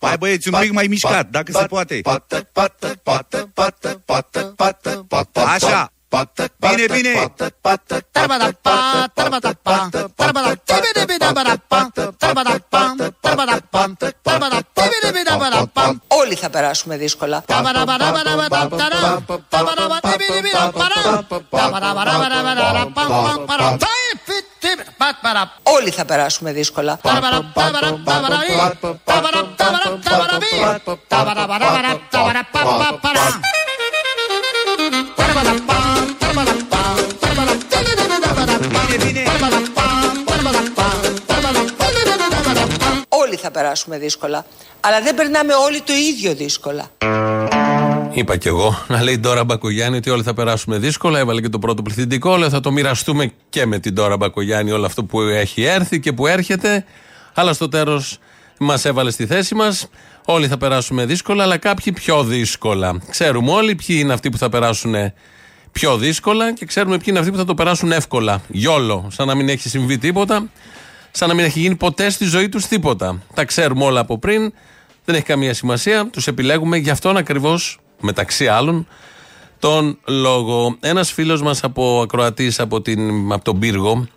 Hai băieți, un pic mai mișcat, dacă se poate. Așa. Bine, bine. Όλοι θα περάσουμε δύσκολα. Όλοι θα περάσουμε δύσκολα. Όλοι θα περάσουμε δύσκολα. Αλλά δεν περνάμε όλοι το ίδιο δύσκολα. Είπα κι εγώ να λέει τώρα Μπακογιάννη ότι όλοι θα περάσουμε δύσκολα. Έβαλε και το πρώτο πληθυντικό. Λέω θα το μοιραστούμε και με την τώρα Μπακογιάννη όλο αυτό που έχει έρθει και που έρχεται. Αλλά στο τέλος μας έβαλε στη θέση μας. Όλοι θα περάσουμε δύσκολα, αλλά κάποιοι πιο δύσκολα. Ξέρουμε όλοι ποιοι είναι αυτοί που θα περάσουν πιο δύσκολα και ξέρουμε ποιοι είναι αυτοί που θα το περάσουν εύκολα. Γιόλο, σαν να μην έχει συμβεί τίποτα, σαν να μην έχει γίνει ποτέ στη ζωή τους τίποτα. Τα ξέρουμε όλα από πριν, δεν έχει καμία σημασία. Τους επιλέγουμε γι' αυτόν ακριβώς, μεταξύ άλλων, τον λόγο. Ένας φίλος μας από ακροατής από, από τον πύργο,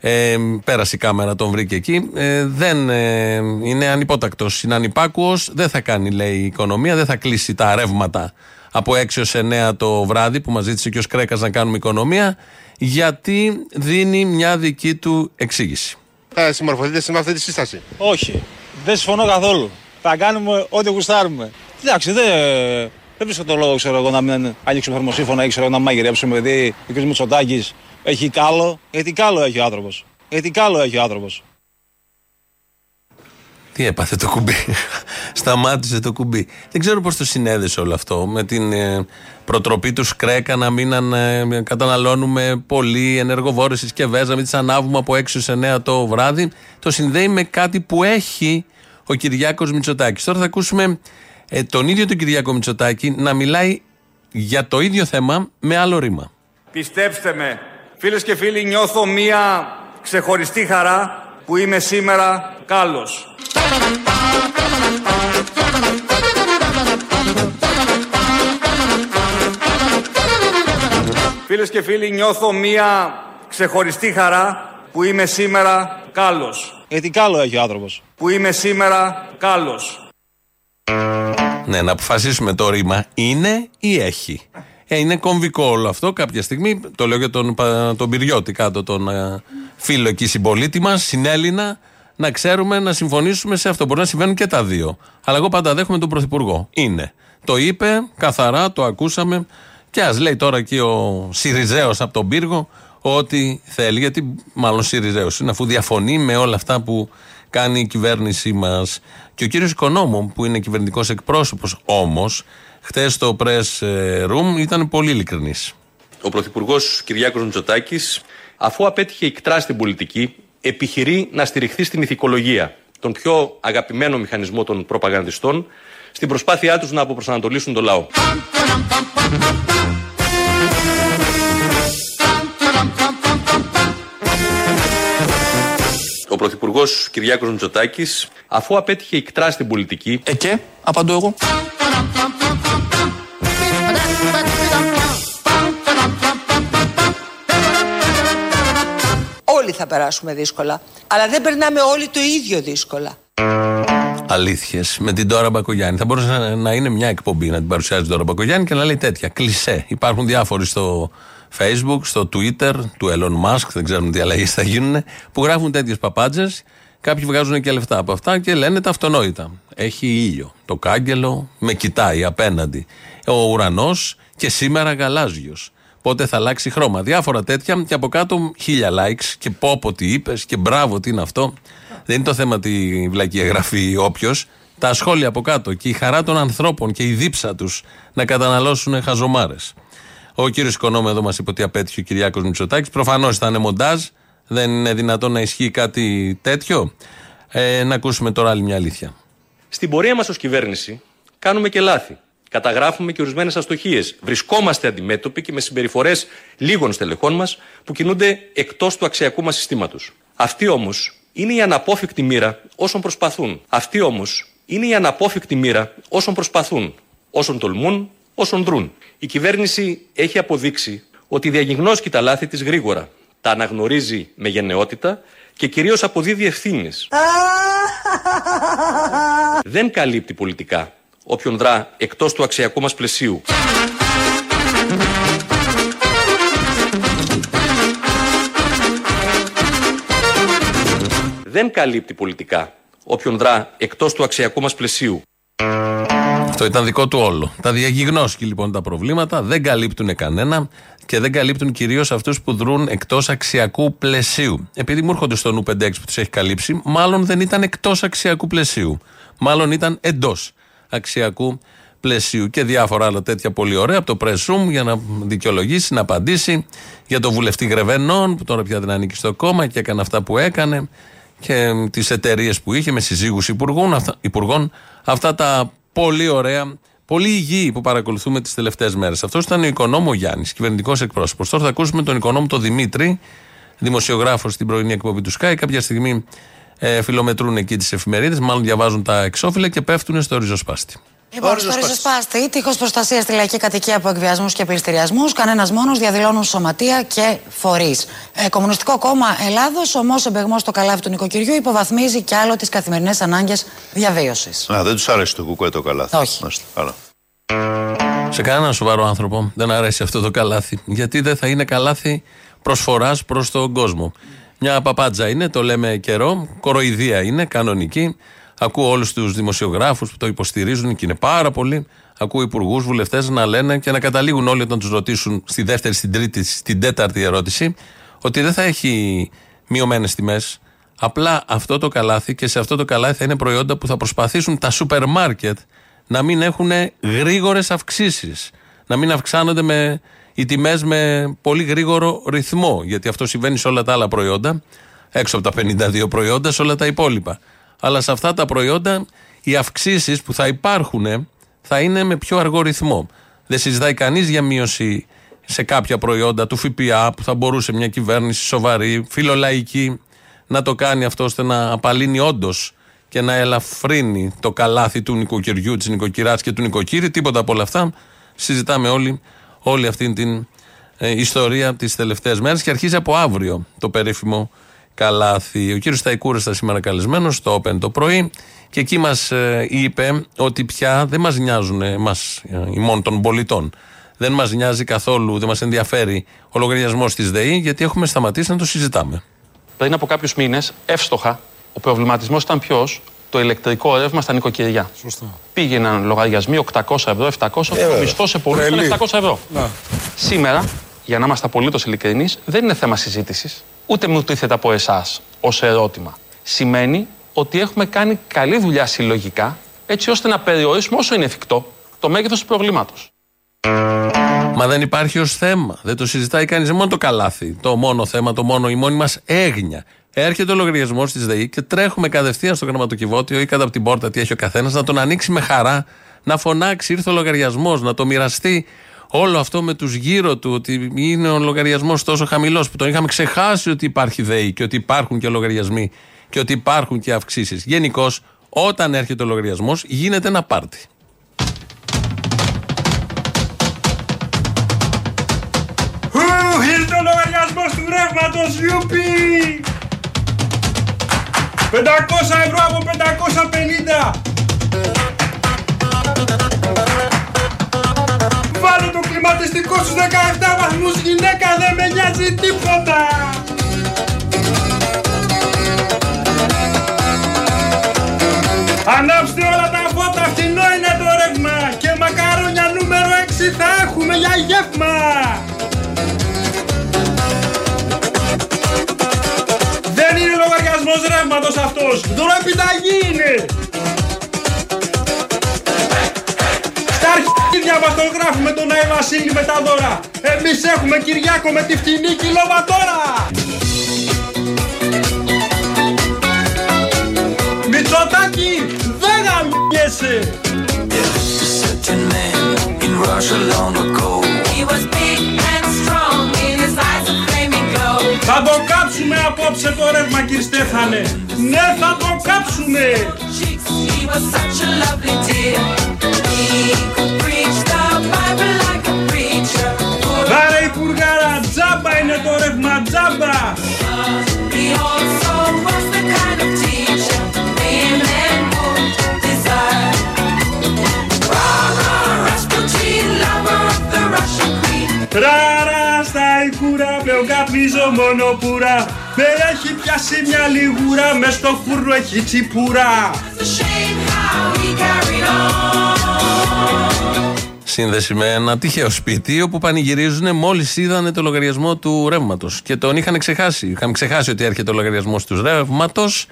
ε, πέρασε η κάμερα, τον βρήκε εκεί. Ε, δεν ε, είναι ανυπότακτος, είναι ανυπάκουος. Δεν θα κάνει, λέει, η οικονομία, δεν θα κλείσει τα ρεύματα από 6 έως 9 το βράδυ που μας ζήτησε και ο Σκρέκας να κάνουμε οικονομία γιατί δίνει μια δική του εξήγηση. Θα συμμορφωθείτε με αυτή τη σύσταση; Όχι. Δεν συμφωνώ καθόλου. Θα κάνουμε ό,τι γουστάρουμε. Εντάξει, δεν, δεν βρίσκω το λόγο ξέρω εγώ, να μην ανοίξουμε θερμοσύφωνα ή ξέρω, να μαγειρέψουμε. Γιατί ο κ. Μητσοτάκης έχει κάλο. Γιατί κάλο έχει ο άνθρωπος. Γιατί κάλο έχει ο άνθρωπος. Τι έπαθε το κουμπί. Σταμάτησε το κουμπί. Δεν ξέρω πώς το συνέδεσε όλο αυτό με την ε, προτροπή του Σκρέκα να μην ε, καταναλώνουμε πολύ ενεργοβόρε συσκευέ, να μην τις ανάβουμε από 6 σε 9 το βράδυ. Το συνδέει με κάτι που έχει ο Κυριάκος Μητσοτάκης. Τώρα θα ακούσουμε ε, τον ίδιο τον Κυριάκο Μητσοτάκη να μιλάει για το ίδιο θέμα με άλλο ρήμα. Πιστέψτε με, φίλες και φίλοι, νιώθω μία ξεχωριστή χαρά που είμαι σήμερα κάλος. Φίλες και φίλοι, νιώθω μία ξεχωριστή χαρά που είμαι σήμερα κάλος. Γιατί κάλο έχει ο άνθρωπος. Που είμαι σήμερα κάλος. Ναι, να αποφασίσουμε το ρήμα. Είναι ή έχει. Ε, είναι κομβικό όλο αυτό κάποια στιγμή. Το λέω για τον, τον Πυριώτη κάτω, τον ε, φίλο εκεί συμπολίτη μας, συνέλληνα, να ξέρουμε να συμφωνήσουμε σε αυτό. Μπορεί να συμβαίνουν και τα δύο. Αλλά εγώ πάντα δέχομαι τον Πρωθυπουργό. Είναι. Το είπε καθαρά, το ακούσαμε. Και ας λέει τώρα εκεί ο Σιριζέος από τον πύργο ό,τι θέλει. Γιατί μάλλον Σιριζέος είναι, αφού διαφωνεί με όλα αυτά που κάνει η κυβέρνησή μας. Και ο κύριο Οικονόμου, που είναι κυβερνητικό εκπρόσωπο, όμω, χθε στο press room ήταν πολύ ειλικρινή. Ο Πρωθυπουργό Κυριάκο Μητσοτάκη, αφού απέτυχε ικτρά στην πολιτική, επιχειρεί να στηριχθεί στην ηθικολογία, τον πιο αγαπημένο μηχανισμό των προπαγανδιστών, στην προσπάθειά τους να αποπροσανατολίσουν τον λαό. Πρωθυπουργός Κυριάκος Μητσοτάκης, αφού απέτυχε ικτρά στην πολιτική. Ε, και, απαντώ εγώ. Όλοι θα περάσουμε δύσκολα. Αλλά δεν περνάμε όλοι το ίδιο δύσκολα. Αλήθειες με την Τώρα Μπακογιάννη. Θα μπορούσε να, να είναι μια εκπομπή να την παρουσιάζει την Τώρα Μπακογιάννη και να λέει τέτοια. Κλισέ. Υπάρχουν διάφοροι στο Facebook, στο Twitter του Elon Musk, δεν ξέρουμε τι αλλαγές θα γίνουν, που γράφουν τέτοιες παπάντζες. Κάποιοι βγάζουν και λεφτά από αυτά και λένε τα αυτονόητα. Έχει ήλιο. Το κάγκελο με κοιτάει απέναντι. Ο ουρανός και σήμερα γαλάζιος πότε θα αλλάξει χρώμα. Διάφορα τέτοια και από κάτω χίλια likes και πω πω τι είπες και μπράβο τι είναι αυτό. Δεν είναι το θέμα τη βλακία γραφή όποιος. Τα σχόλια από κάτω και η χαρά των ανθρώπων και η δίψα τους να καταναλώσουν χαζομάρες. Ο κύριος Οικονόμου εδώ μας είπε ότι απέτυχε ο Κυριάκος Μητσοτάκης. Προφανώς ήταν μοντάζ. Δεν είναι δυνατόν να ισχύει κάτι τέτοιο. Ε, να ακούσουμε τώρα άλλη μια αλήθεια. Στην πορεία μας ως κυβέρνηση κάνουμε και λάθη. Καταγράφουμε και ορισμένες αστοχίες. Βρισκόμαστε αντιμέτωποι και με συμπεριφορές λίγων στελεχών μας που κινούνται εκτός του αξιακού μας συστήματος. Αυτοί όμως είναι η αναπόφευκτη μοίρα όσων προσπαθούν. Αυτή όμως είναι η αναπόφευκτη μοίρα όσων προσπαθούν, όσων τολμούν, όσων δρούν. Η κυβέρνηση έχει αποδείξει ότι διαγιγνώσκει τα λάθη της γρήγορα, τα αναγνωρίζει με γενναιότητα και κυρίως αποδίδει ευθύνες. Δεν καλύπτει πολιτικά όποιον δρά εκτός του αξιακού μας πλαισίου. Δεν καλύπτει πολιτικά όποιον δρά εκτός του αξιακού μας πλαισίου. Αυτό ήταν δικό του όλο. Τα διαγιγνώσκει λοιπόν τα προβλήματα, δεν καλύπτουν κανένα και δεν καλύπτουν κυρίως αυτούς που δρούν εκτός αξιακού πλαισίου. Επειδή μου έρχονται στο νου 5 που τους έχει καλύψει, μάλλον δεν ήταν εκτός αξιακού πλαισίου. Μάλλον ήταν εντός αξιακού πλαισίου και διάφορα άλλα τέτοια πολύ ωραία από το Press για να δικαιολογήσει, να απαντήσει για το βουλευτή Γρεβενών που τώρα πια δεν ανήκει στο κόμμα και έκανε αυτά που έκανε και τις εταιρείες που είχε με συζύγους υπουργών, αυτά, υπουργών, αυτά τα πολύ ωραία, πολύ υγιή που παρακολουθούμε τις τελευταίες μέρες. Αυτός ήταν ο οικονόμος Γιάννης, κυβερνητικός εκπρόσωπος. Τώρα θα ακούσουμε τον οικονόμο τον Δημήτρη, δημοσιογράφος στην πρωινή εκπομπή του Sky. Κάποια στιγμή ε, φιλομετρούν εκεί τις εφημερίδες, μάλλον διαβάζουν τα εξώφυλλα και πέφτουν στο ριζοσπάστη. Λοιπόν, στο ριζοσπάστη, τείχος προστασίας στη λαϊκή κατοικία από εκβιασμούς και πληστηριασμούς. Κανένας μόνος διαδηλώνουν σωματεία και φορείς. Ε, Κομμουνιστικό Κόμμα Ελλάδος, ομό εμπεγμός στο καλάθι του νοικοκυριού, υποβαθμίζει κι άλλο τις καθημερινές ανάγκες διαβίωσης. Α, δεν τους αρέσει το κουκουέ το καλάθι. Όχι. Μάλιστα. Καλά. Σε κανέναν σοβαρό άνθρωπο δεν αρέσει αυτό το καλάθι. Γιατί δεν θα είναι καλάθι προσφοράς προς τον κόσμο. Μια παπάντζα είναι, το λέμε καιρό. Κοροϊδία είναι, κανονική. Ακούω όλους τους δημοσιογράφους που το υποστηρίζουν και είναι πάρα πολλοί. Ακούω υπουργούς, βουλευτές να λένε και να καταλήγουν όλοι όταν τους ρωτήσουν στη δεύτερη, στην τρίτη, στην τέταρτη ερώτηση ότι δεν θα έχει μειωμένες τιμές. Απλά αυτό το καλάθι και σε αυτό το καλάθι θα είναι προϊόντα που θα προσπαθήσουν τα σούπερ μάρκετ να μην έχουν γρήγορες αυξήσεις. Να μην αυξάνονται με, οι τιμές με πολύ γρήγορο ρυθμό. Γιατί αυτό συμβαίνει σε όλα τα άλλα προϊόντα, έξω από τα 52 προϊόντα, σε όλα τα υπόλοιπα. Αλλά σε αυτά τα προϊόντα οι αυξήσεις που θα υπάρχουν θα είναι με πιο αργό ρυθμό. Δεν συζητάει κανείς για μείωση σε κάποια προϊόντα του ΦΠΑ που θα μπορούσε μια κυβέρνηση σοβαρή, φιλολαϊκή, να το κάνει αυτό ώστε να απαλύνει όντως και να ελαφρύνει το καλάθι του νοικοκυριού, της νοικοκυράς και του νοικοκύρη. Τίποτα από όλα αυτά. Συζητάμε όλοι όλη αυτή την ε, ιστορία τις τελευταίες μέρες και αρχίζει από αύριο το περίφημο καλάθι. Ο κύριος Σταϊκούρας ήταν σήμερα καλεσμένος στο Open το πρωί και εκεί μας είπε ότι πια δεν μας νοιάζουν εμάς, ημών των πολιτών. Δεν μας νοιάζει καθόλου, δεν μας ενδιαφέρει ο λογαριασμός της ΔΕΗ, γιατί έχουμε σταματήσει να το συζητάμε. Πριν από κάποιους μήνες, εύστοχα, ο προβληματισμός ήταν ποιος, το ηλεκτρικό ρεύμα στα νοικοκυριά. Σωστά. Πήγαιναν λογαριασμοί 800 ευρώ, 700 ευρώ, μισθό σε πολλού ήταν 700 ευρώ. Σήμερα, για να είμαστε απολύτως ειλικρινείς, δεν είναι θέμα συζήτησης, ούτε μου τίθεται από εσάς ως ερώτημα. Σημαίνει ότι έχουμε κάνει καλή δουλειά συλλογικά, έτσι ώστε να περιορίσουμε όσο είναι εφικτό το μέγεθος του προβλήματος. Μα δεν υπάρχει ως θέμα. Δεν το συζητάει κανείς. Μόνο το καλάθι. Το μόνο θέμα, το μόνο η μόνη μας έγνοια. Έρχεται ο λογαριασμός της ΔΕΗ και τρέχουμε κατευθείαν στο γραμματοκιβώτιο ή κάτω από την πόρτα τι έχει ο καθένας να τον ανοίξει με χαρά, να φωνάξει ήρθε ο λογαριασμός, να το μοιραστεί όλο αυτό με τους γύρω του, ότι είναι ο λογαριασμός τόσο χαμηλός που τον είχαμε ξεχάσει ότι υπάρχει ΔΕΗ και ότι υπάρχουν και λογαριασμοί και ότι υπάρχουν και αυξήσεις. Γενικώς, όταν έρχεται ο λογαριασμός, γίνεται ένα πάρτι. Ήρθε ο λογαριασμός του ρεύματος, Ιουπι! 500 ευρώ από 550! Κλιματιστικό στους 17 βαθμούς γυναίκα δεν με νοιάζει τίποτα! Ανάψτε όλα τα φώτα, φτηνό είναι το ρεύμα και μακαρόνια νούμερο 6 θα έχουμε για γεύμα! Δεν είναι λογαριασμός ρεύματος αυτός, δωροεπιταγή είναι! Αρχίδια μας τον γράφουμε τον Άι Βασίλη με τα δώρα. Εμείς έχουμε Κυριάκο με τη φτηνή κιλοβατόρα. Μητσοτάκη, δεν γαμιέσαι. certain man in Russia long ago. He was big and strong in his eyes a flaming glow. Θα το κάψουμε απόψε το ρεύμα κύριε Στέφανε. Ναι θα το κάψουμε. Ο καπνίζω μόνο πουρα. Με έχει πιάσει μια λιγούρα, μες στο φούρνο έχει τσιπούρα. The shame how he carried on. Σύνδεση με ένα τυχαίο σπίτι όπου πανηγυρίζουν μόλις είδανε το λογαριασμό του ρεύματος. Και τον είχαν ξεχάσει. Είχαν ξεχάσει ότι έρχεται ο λογαριασμός του ρεύματος,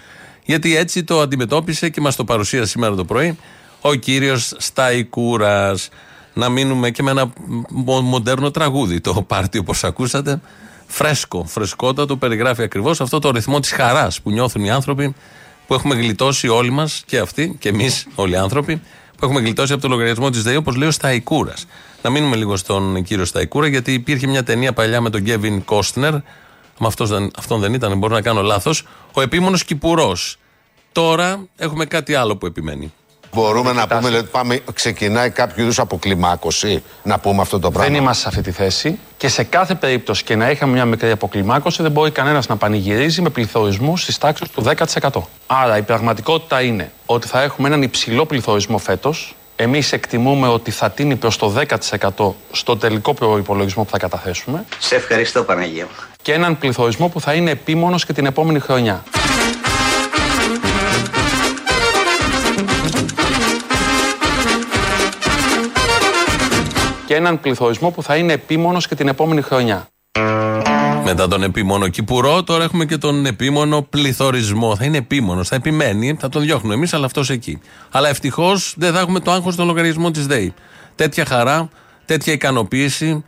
γιατί έτσι το αντιμετώπισε και μας το παρουσίασε σήμερα το πρωί ο κύριος Σταϊκούρας. Να μείνουμε και με ένα μο- μοντέρνο τραγούδι. Το πάρτι, όπως ακούσατε, φρέσκο, φρεσκότατο, περιγράφει ακριβώς αυτό το ρυθμό της χαράς που νιώθουν οι άνθρωποι που έχουμε γλιτώσει όλοι μας και αυτοί και εμείς όλοι οι άνθρωποι που έχουμε γλιτώσει από το λογαριασμό της ΔΕΗ, όπως λέει ο Σταϊκούρας. Να μείνουμε λίγο στον κύριο Σταϊκούρα, γιατί υπήρχε μια ταινία παλιά με τον Γκέβιν Κόστνερ. Με αυτός δεν, αυτόν δεν ήταν, μπορεί να κάνω λάθος. Ο επίμονος Κυπουρός. Τώρα έχουμε κάτι άλλο που επιμένει. Μπορούμε να πούμε ότι πάμε, ξεκινάει κάποιο είδους αποκλιμάκωση, να πούμε αυτό το πράγμα. Δεν είμαστε σε αυτή τη θέση και σε κάθε περίπτωση και να είχαμε μια μικρή αποκλιμάκωση δεν μπορεί κανένας να πανηγυρίζει με πληθωρισμούς στις τάξεις του 10%. Άρα η πραγματικότητα είναι ότι θα έχουμε έναν υψηλό πληθωρισμό φέτος. Εμείς εκτιμούμε ότι θα τίνει προς το 10% στο τελικό προπολογισμό που θα καταθέσουμε. Σε ευχαριστώ Παναγία μου. Και έναν πληθωρισμό που θα είναι επίμονος και την επόμενη χρονιά. Και έναν πληθωρισμό που θα είναι επίμονος και την επόμενη χρονιά. Μετά τον επίμονο Κυπουρό, τώρα έχουμε και τον επίμονο πληθωρισμό. Θα είναι επίμονος, θα επιμένει, θα τον διώχνουμε εμείς, αλλά αυτός εκεί. Αλλά ευτυχώς δεν θα έχουμε το άγχος στον λογαριασμό της ΔΕΗ. Τέτοια χαρά, τέτοια ικανοποίηση,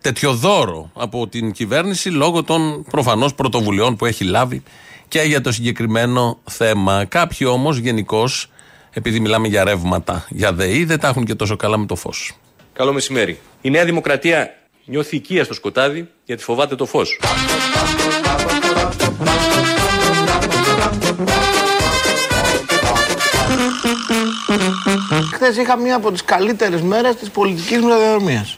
τέτοιο δώρο από την κυβέρνηση λόγω των προφανώς πρωτοβουλειών που έχει λάβει και για το συγκεκριμένο θέμα. Κάποιοι όμως γενικώς, επειδή μιλάμε για ρεύματα, για ΔΕΗ, δεν τα έχουν και τόσο καλά με το φως. Καλό μεσημέρι. Η Νέα Δημοκρατία νιώθει οικεία στο σκοτάδι γιατί φοβάται το φως. Χθες είχα μία από τις καλύτερες μέρες της πολιτικής μου διαδρομίας.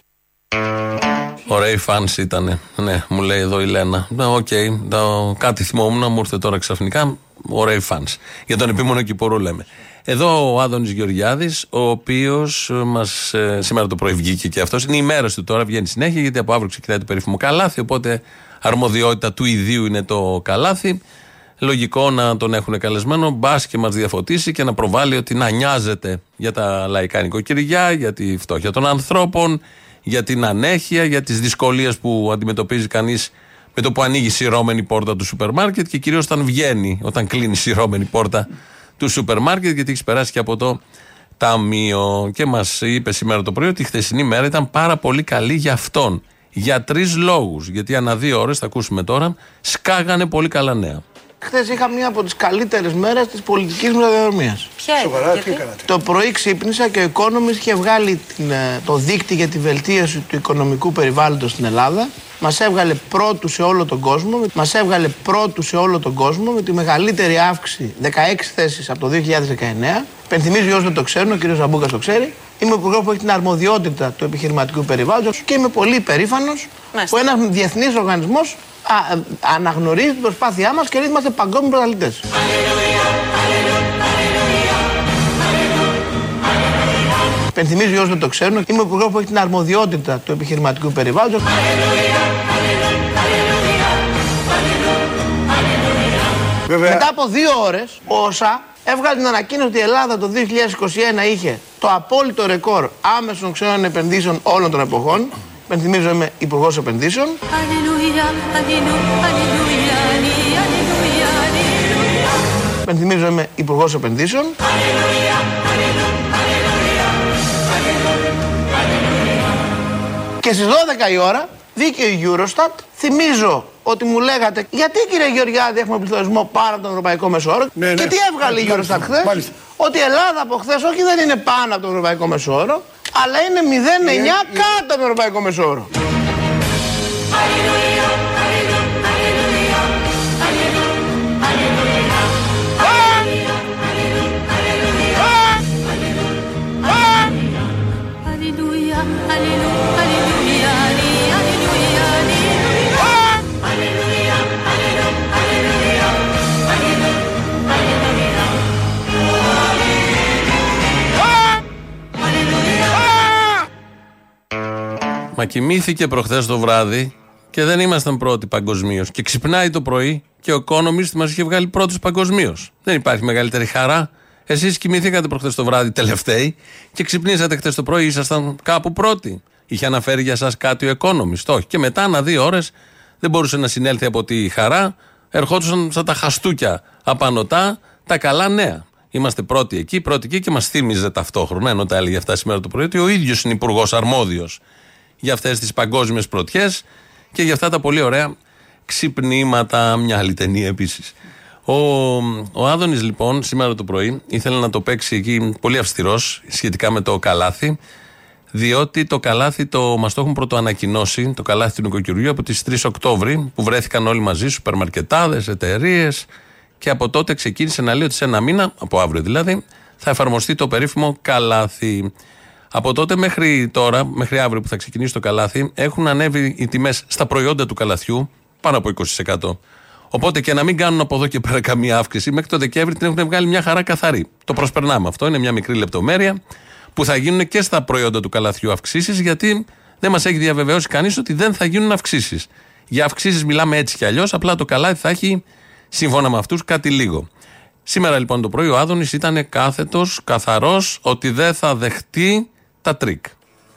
Ωραία η φάνση ήταν. Ναι, μου λέει εδώ η Λένα. Ναι, οκ, το- κάτι θυμόμουν, μου ήρθε τώρα ξαφνικά. Ωραία η φάνση. Για τον επίμονο Κυπουρό λέμε. Εδώ ο Άδωνης Γεωργιάδης, ο οποίος μας. σήμερα το πρωί βγήκε και αυτός. Είναι οι μέρε του τώρα, βγαίνει συνέχεια, γιατί από αύριο ξεκινάει το περίφημο καλάθι. Οπότε αρμοδιότητα του ιδίου είναι το καλάθι. Λογικό να τον έχουν καλεσμένο, μπας και μας διαφωτίσει και να προβάλλει ότι να νοιάζεται για τα λαϊκά νοικοκυριά, για τη φτώχεια των ανθρώπων, για την ανέχεια, για τις δυσκολίες που αντιμετωπίζει κανείς με το που ανοίγει η σειρώμενη πόρτα του σούπερ μάρκετ και κυρίως όταν βγαίνει, όταν κλείνει η σειρώμενη πόρτα του σούπερ μάρκετ, γιατί έχει περάσει και από το ταμείο. Και μας είπε σήμερα το πρωί ότι η χθεσινή μέρα ήταν πάρα πολύ καλή για αυτόν. Για τρεις λόγους. Γιατί ανά δύο ώρες, θα ακούσουμε τώρα, σκάγανε πολύ καλά νέα. Χθες είχα μία από τις καλύτερες μέρες της πολιτικής μου διαδρομίας. Ποια είναι, γιατί; Το πρωί ξύπνησα και ο Economist είχε βγάλει την, ε, το δίκτυ για τη βελτίωση του οικονομικού περιβάλλοντος στην Ελλάδα. Μας έβγαλε πρώτου σε όλο τον κόσμο. Μας έβγαλε πρώτου σε όλο τον κόσμο με τη μεγαλύτερη αύξηση 16 θέσεις από το 2019. Πενθυμίζω όσοι δεν το ξέρουν, ο κ. Ζαμπούκας το ξέρει. Είμαι ο υπουργός που έχει την αρμοδιότητα του επιχειρηματικού περιβάλλοντος και είμαι πολύ περήφανο που ένας διεθνής οργανισμός αναγνωρίζει την προσπάθειά μας και λέει ότι είμαστε παγκόσμιοι πρωταθλητές. Πενθυμίζω όσοι δεν το ξέρουν, είμαι ο υπουργός που έχει την αρμοδιότητα του επιχειρηματικού περιβάλλοντος. Μετά από δύο ώρες, ο ΩΣΑ έβγαλε την ανακοίνωση ότι η Ελλάδα το 2021 είχε το απόλυτο ρεκόρ άμεσων ξένων επενδύσεων όλων των εποχών. Πενθυμίζω είμαι υπουργός επενδύσεων. Πενθυμίζω είμαι υπουργός επενδύσεων. Και στις 12 η ώρα βγήκε η Eurostat. Θυμίζω ότι μου λέγατε γιατί κύριε Γεωργιάδη έχουμε πληθωρισμό πάνω από τον Ευρωπαϊκό Μεσόωρο. Ναι, ναι. Και τι έβγαλε η Eurostat χθες; Μάλιστα. Ότι η Ελλάδα από χθες όχι δεν είναι πάνω από τον Ευρωπαϊκό Μεσόωρο, αλλά είναι 0,9 κάτω από τον Ευρωπαϊκό Μεσόωρο. Μα κοιμήθηκε προχθές το βράδυ και δεν ήμασταν πρώτοι παγκοσμίως. Και ξυπνάει το πρωί και ο Economist μας είχε βγάλει πρώτου παγκοσμίως. Δεν υπάρχει μεγαλύτερη χαρά. Εσείς κοιμηθήκατε προχθές το βράδυ τελευταίοι και ξυπνήσατε χθες το πρωί, ήσασταν κάπου πρώτοι. Είχε αναφέρει για εσά κάτι ο Economist. Όχι. Και μετά, ανά δύο ώρες, δεν μπορούσε να συνέλθει από τη χαρά. Ερχόντουσαν σαν τα χαστούκια απανοτά τα καλά νέα. Είμαστε πρώτοι εκεί, πρώτοι εκεί και μας θύμιζε ταυτόχρονα, ενώ τα έλεγε αυτά σήμερα το πρωί, ότι ο ίδιος είναι υπουργός αρμόδιος για αυτές τις παγκόσμιες πρωτιές και για αυτά τα πολύ ωραία ξυπνήματα. Μια άλλη ταινία επίσης. Ο, ο Άδωνης λοιπόν σήμερα το πρωί ήθελε να το παίξει εκεί πολύ αυστηρός σχετικά με το καλάθι. Διότι το καλάθι το, μας το έχουν πρωτοανακοινώσει, το καλάθι του νοικοκυριού από τις 3 Οκτώβρη που βρέθηκαν όλοι μαζί, σούπερ μαρκετάδες, εταιρείες και από τότε ξεκίνησε να λέει ότι σε ένα μήνα, από αύριο δηλαδή, θα εφαρμοστεί το περίφημο καλάθι. Από τότε μέχρι τώρα, μέχρι αύριο που θα ξεκινήσει το καλάθι, έχουν ανέβει οι τιμές στα προϊόντα του καλαθιού πάνω από 20%. Οπότε και να μην κάνουν από εδώ και πέρα καμία αύξηση, μέχρι το Δεκέμβρη την έχουν βγάλει μια χαρά καθαρή. Το προσπερνάμε αυτό, είναι μια μικρή λεπτομέρεια που θα γίνουν και στα προϊόντα του καλαθιού αυξήσεις, γιατί δεν μας έχει διαβεβαιώσει κανείς ότι δεν θα γίνουν αυξήσεις. Για αυξήσεις μιλάμε έτσι κι αλλιώς, απλά το καλάθι θα έχει, σύμφωνα με αυτούς, κάτι λίγο. Σήμερα λοιπόν το πρωί ο Άδωνης ήταν κάθετος, καθαρός, ότι δεν θα δεχτεί τα τρικ.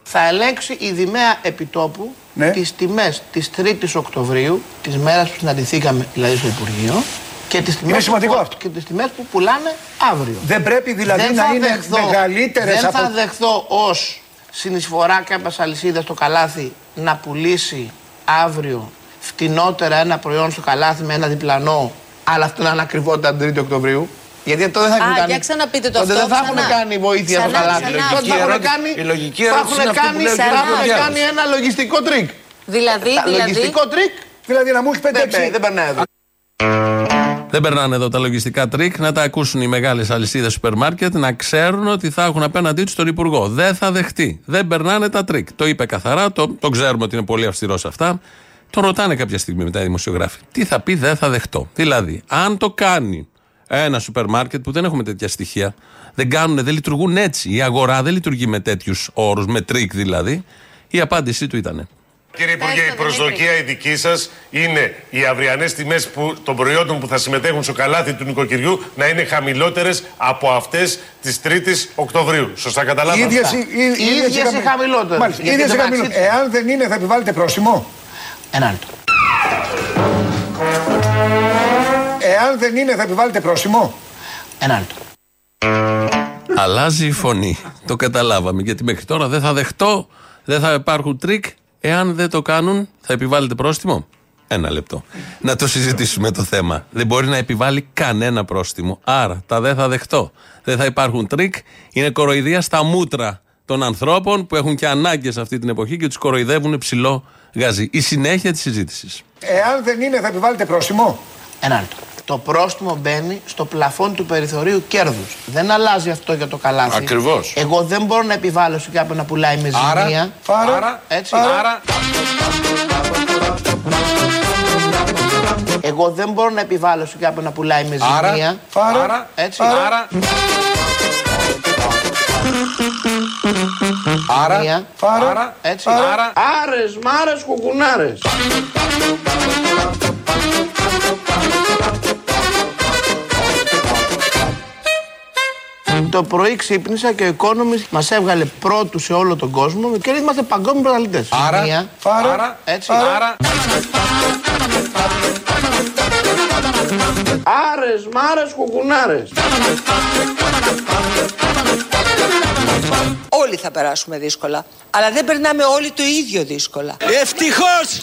Θα ελέγξει η ΔΙΜΕΑ επιτόπου Ναι. τις τιμές της 3ης Οκτωβρίου, της μέρας που συναντηθήκαμε δηλαδή στο Υπουργείο, και τις τιμές, σημαντικό που, αυτό. και τις τιμές που πουλάνε αύριο. Δεν πρέπει δηλαδή Δεν να θα είναι δεχθώ- μεγαλύτερες Δεν από... θα δεχθώ ως συνεισφορά κάποιας αλυσίδας στο καλάθι να πουλήσει αύριο φτηνότερα ένα προϊόν στο καλάθι με ένα διπλανό, αλλά αυτό να είναι ακριβότερα την 3η Οκτωβρίου. Γιατί αυτό δεν θα έχουν Α, κάνει. για ξαναπείτε το τότε αυτό, δεν θα έχουν ξανά. κάνει βοήθεια στο Ξανά, καλάθι. ξανά. Τότε Η θα έχουν ερώτηση- κάνει, η λογική θα ερώτηση έχουν είναι αυτή που κάνει, λέει ο θα κύριος έχουν Γεωργιάδης. κάνει ένα λογιστικό τρικ. Δηλαδή, Τα δηλαδή. λογιστικό τρικ Δηλαδή να μου έχεις δεν, πετάξει... παί- δεν περνάει εδώ. Δεν περνάνε εδώ τα λογιστικά τρικ, να τα ακούσουν οι μεγάλες αλυσίδες σούπερ μάρκετ, να ξέρουν ότι θα έχουν απέναντί τους τον Υπουργό. Δεν θα δεχτεί. Δεν περνάνε τα τρικ. Το είπε καθαρά, το, το ξέρουμε ότι είναι πολύ αυστηρός σε αυτά. Τον ρωτάνε κάποια στιγμή μετά οι δημοσιογράφοι. Τι θα πει, δεν θα δεχτώ. Δηλαδή, αν το κάνει ένα σούπερ μάρκετ που δεν έχουμε τέτοια στοιχεία, δεν κάνουν, δεν λειτουργούν έτσι. Η αγορά δεν λειτουργεί με τέτοιους όρους, με τρικ δηλαδή. Η απάντησή του ήταν. Κύριε Υπουργέ, η προσδοκία η δική σας είναι οι αυριανές τιμές των προϊόντων που θα συμμετέχουν στο καλάθι του νοικοκυριού να είναι χαμηλότερες από αυτές της 3η Οκτωβρίου. Σωστά καταλάβατε; Ίδιες, οι- οι- Οι ίδιες οι οι χαμηλότερες. Μάλιστα, Γιατί ίδιες οι το χαμηλότερες. μεταξύ- Εάν δεν είναι θα επιβάλλετε πρόστιμο; Ένα λεπτό. Εάν δεν είναι θα επιβάλλετε πρόστιμο; Ένα λεπτό. Αλλάζει η φωνή. Το καταλάβαμε. Γιατί μέχρι τώρα δεν θα δεχτώ, δεν θα υπάρχουν τρίκ. Εάν δεν το κάνουν, θα επιβάλλετε πρόστιμο; Ένα λεπτό. Να το συζητήσουμε το θέμα. Δεν μπορεί να επιβάλλει κανένα πρόστιμο. Άρα τα δεν θα δεχτώ. Δεν θα υπάρχουν τρίκ. Είναι κοροϊδία στα μούτρα των ανθρώπων που έχουν και ανάγκες αυτή την εποχή και τους κοροϊδεύουν ψιλό γαζί. Η συνέχεια της συζήτησης. Εάν δεν είναι θα επιβάλλετε πρόστιμο; Ένα λεπτό. Το πρόστιμο μπαίνει στο πλαφόν του περιθωρίου κέρδους. Δεν αλλάζει αυτό για το καλάθι. Ακριβώς. Εγώ δεν μπορώ να επιβάλλω σε κάποιον να πουλάει με Άρα, ζημία. άρα, έτσι. άρα, Εγώ δεν μπορώ να επιβάλλω σε κάποιον να πουλάει με Άρα, ζημία. άρα, έτσι. άρα, άρα, Ζημία. άρα, έτσι. άρα, Άρες, μάρες, κουκουνάρες. Το πρωί ξύπνησα και ο Economist μας έβγαλε πρώτους σε όλο τον κόσμο και λέει είμαστε παγκόσμιοι πρωταθλητές. Άρα, Ζημία. άρα, έτσι. άρα, Άρες, μάρες, κουκουνάρες. Όλοι θα περάσουμε δύσκολα. Αλλά δεν περνάμε όλοι το ίδιο δύσκολα. Ευτυχώς!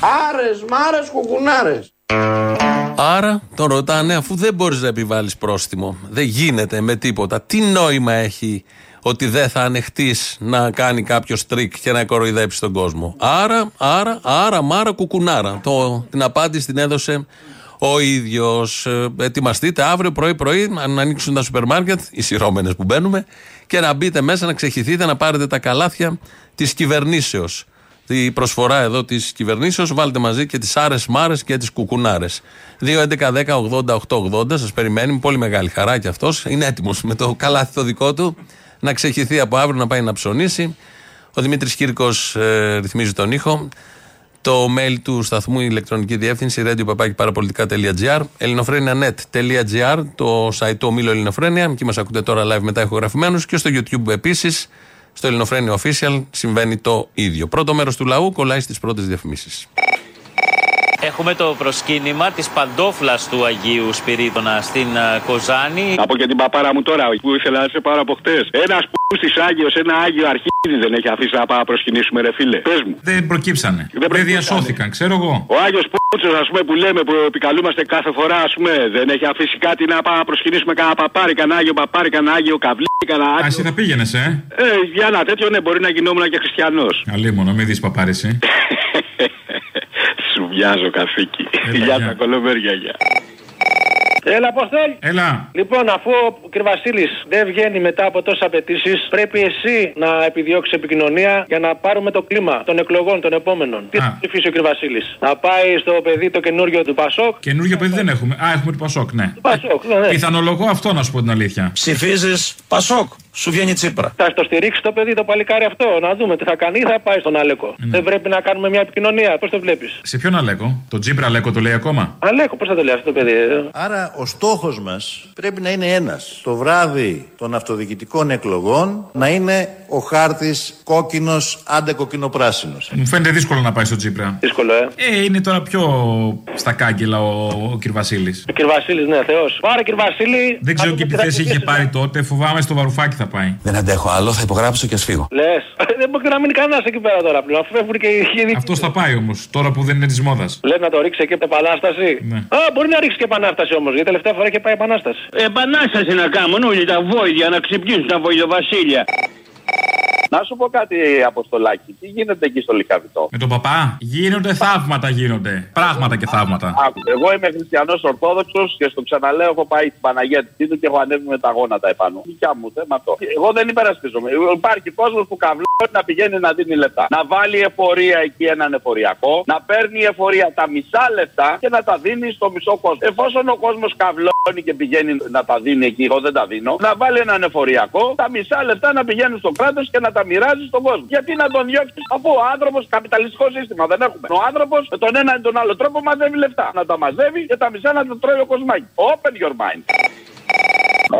Άρες, μάρες, κουκουνάρες. Άρα τον ρωτάνε, αφού δεν μπορείς να επιβάλλεις πρόστιμο, δεν γίνεται με τίποτα. Τι νόημα έχει ότι δεν θα ανεχτείς να κάνει κάποιος τρίκ και να κοροϊδέψει τον κόσμο; Άρα, άρα, άρα, μάρα, κουκουνάρα. Το, την απάντηση την έδωσε ο ίδιος. ετοιμαστείτε αύριο πρωί-πρωί να ανοίξουν τα σούπερ μάρκετ, οι συρόμενες που μπαίνουμε, και να μπείτε μέσα να ξεχυθείτε, να πάρετε τα καλάθια της κυβερνήσεως. Η προσφορά εδώ της κυβερνήσεως, βάλτε μαζί και τις άρες μάρες και τις κουκουνάρες. 2.11.10.80.880, σας περιμένει με πολύ μεγάλη χαρά κι αυτός. Είναι έτοιμος με το καλάθι το δικό του να ξεχυθεί από αύριο να πάει να ψωνίσει. Ο Δημήτρης Κύρκος ε, ρυθμίζει τον ήχο. Το mail του σταθμού η ηλεκτρονική διεύθυνση radio.parapolitica.gr ελληνοφρένια.net.gr το site του ομίλου Ελληνοφρένια. Εκεί μας ακούτε τώρα live μετά ηχογραφημένους και στο YouTube επίσης. Στο Ελληνοφρένια Official συμβαίνει το ίδιο. Πρώτο μέρος του λαού κολλάει στις πρώτες διαφημίσεις. Έχουμε το προσκύνημα της παντόφλας του Αγίου Σπυρίδωνα στην α, Κοζάνη. Από και την παπάρα μου τώρα που ήθελα να σε πάρω από χτες. Ένας που της Άγιος, ένα Άγιο Αρχίδης δεν έχει αφήσει να πάμε να προσκυνήσουμε, ρε φίλε. Πες μου. Δεν προκύψανε. Δεν Δεν, προκύψανε. διασώθηκαν, ξέρω εγώ. Ο Άγιος Πούτσο, ας πούμε, που λέμε, που επικαλούμαστε κάθε φορά, ας πούμε, δεν έχει αφήσει κάτι να πάμε να προσκυνήσουμε κανένα παπάρι, κανένα Άγιο παπάρι, κανένα Άγιο καβλί, κανένα Α, Άγιο. εσύ θα πήγαινες, ε; Ε, για ένα τέτοιο, ναι, μπορεί να γινόμουν και χριστιανός. Αλίμονο, μην δεις παπάρεση. Σου βιάζω καθήκη. Γεια τα κολομέρια, γεια. Έλα, Αποστόλ. Έλα. Λοιπόν, αφού ο κ. Βασίλης δεν βγαίνει μετά από τόσες απαιτήσεις, πρέπει εσύ να επιδιώξεις επικοινωνία για να πάρουμε το κλίμα των εκλογών των επόμενων. Τι θα ψηφίσει ο κ. Βασίλης; Να πάει στο παιδί το καινούριο του Πασόκ; Καινούργιο παιδί δεν έχουμε. Α, έχουμε το Πασόκ, ναι. Πασόκ, ναι, ναι. Πιθανολογώ αυτό να σου πω την αλήθεια. Ψηφίζεις Πασόκ; Σου βγαίνει τσίπρα. Θα στο στηρίξει το παιδί το παλικάρι αυτό. Να δούμε τι θα κάνει ή θα πάει στον Αλέκο. Δεν πρέπει να κάνουμε μια επικοινωνία. Πώς το βλέπεις; Σε ποιον Αλέκο, το Τζίπρα Αλέκο το λέει ακόμα; Αλέκο, πώς θα το λέει αυτό το παιδί. ε; Άρα ο στόχος μας πρέπει να είναι ένας. Το βράδυ των αυτοδιοικητικών εκλογών να είναι ο χάρτης κόκκινος άντε κοκκινοπράσινος. Μου φαίνεται δύσκολο να πάει στο Τζίπρα. Δύσκολο, ε. Ε, είναι τώρα πιο στα κάγκελα ο, ο κ. Βασίλης. Ο κ. Βασίλης, ναι, Θεός. Πάρε κ. Βασίλη. Δεν ξέρω και τι θέση είχε πάρει τότε. Φοβάμαι στο βαρουφάκι θα πάει. Δεν αντέχω άλλο, θα υπογράψω και ας φύγω. Λες. Δεν μπορεί να μείνει κανένας εκεί πέρα τώρα πλέον. Αφού φεύγουν και οι χείροι. Αυτός θα πάει όμως, τώρα που δεν είναι της μόδας. Λες να το ρίξει και επανάσταση. Ναι. Α, μπορεί να ρίξει και επανάσταση όμως. Γιατί τελευταία φορά είχε πάει επανάσταση. Επανάσταση να κάνουν όλοι τα βόηδια να ξυπνήσουν τα βοηδοβασίλια. Να σου πω κάτι, Αποστολάκη. Τι γίνεται εκεί στο Λικαβιτό; Με τον παπά; Γίνονται θαύματα γίνονται. Πράγματα και θαύματα. Άκου, εγώ είμαι χριστιανός Ορθόδοξος και στο ξαναλέω έχω πάει στην Παναγία της Τίτου και έχω ανέβει με τα γόνατα επάνω. Δικιά μου θέμα αυτό. Εγώ δεν υπερασπίζομαι. Υπάρχει κόσμος που καβλώνει να πηγαίνει να δίνει λεφτά. Να βάλει εφορία εκεί έναν εφοριακό, να παίρνει η εφορία τα μισά λεφτά και να τα δίνει στο μισό κόσμο. Εφόσον ο κόσμος καβλώνει και πηγαίνει να τα δίνει εκεί, εγώ δεν τα δίνω, να βάλει έναν εφοριακό, τα μισά λεφτά να πηγαίνουν στο κράτος και να τα μοιράζεις στον κόσμο. Γιατί να τον διώξεις, αφού ο άνθρωπος καπιταλιστικό σύστημα δεν έχουμε. Ο άνθρωπος με τον ένα ή τον άλλο τρόπο μαζεύει λεφτά. Να τα μαζεύει και τα μισά να τα τρώει ο κοσμάκι. Open your mind.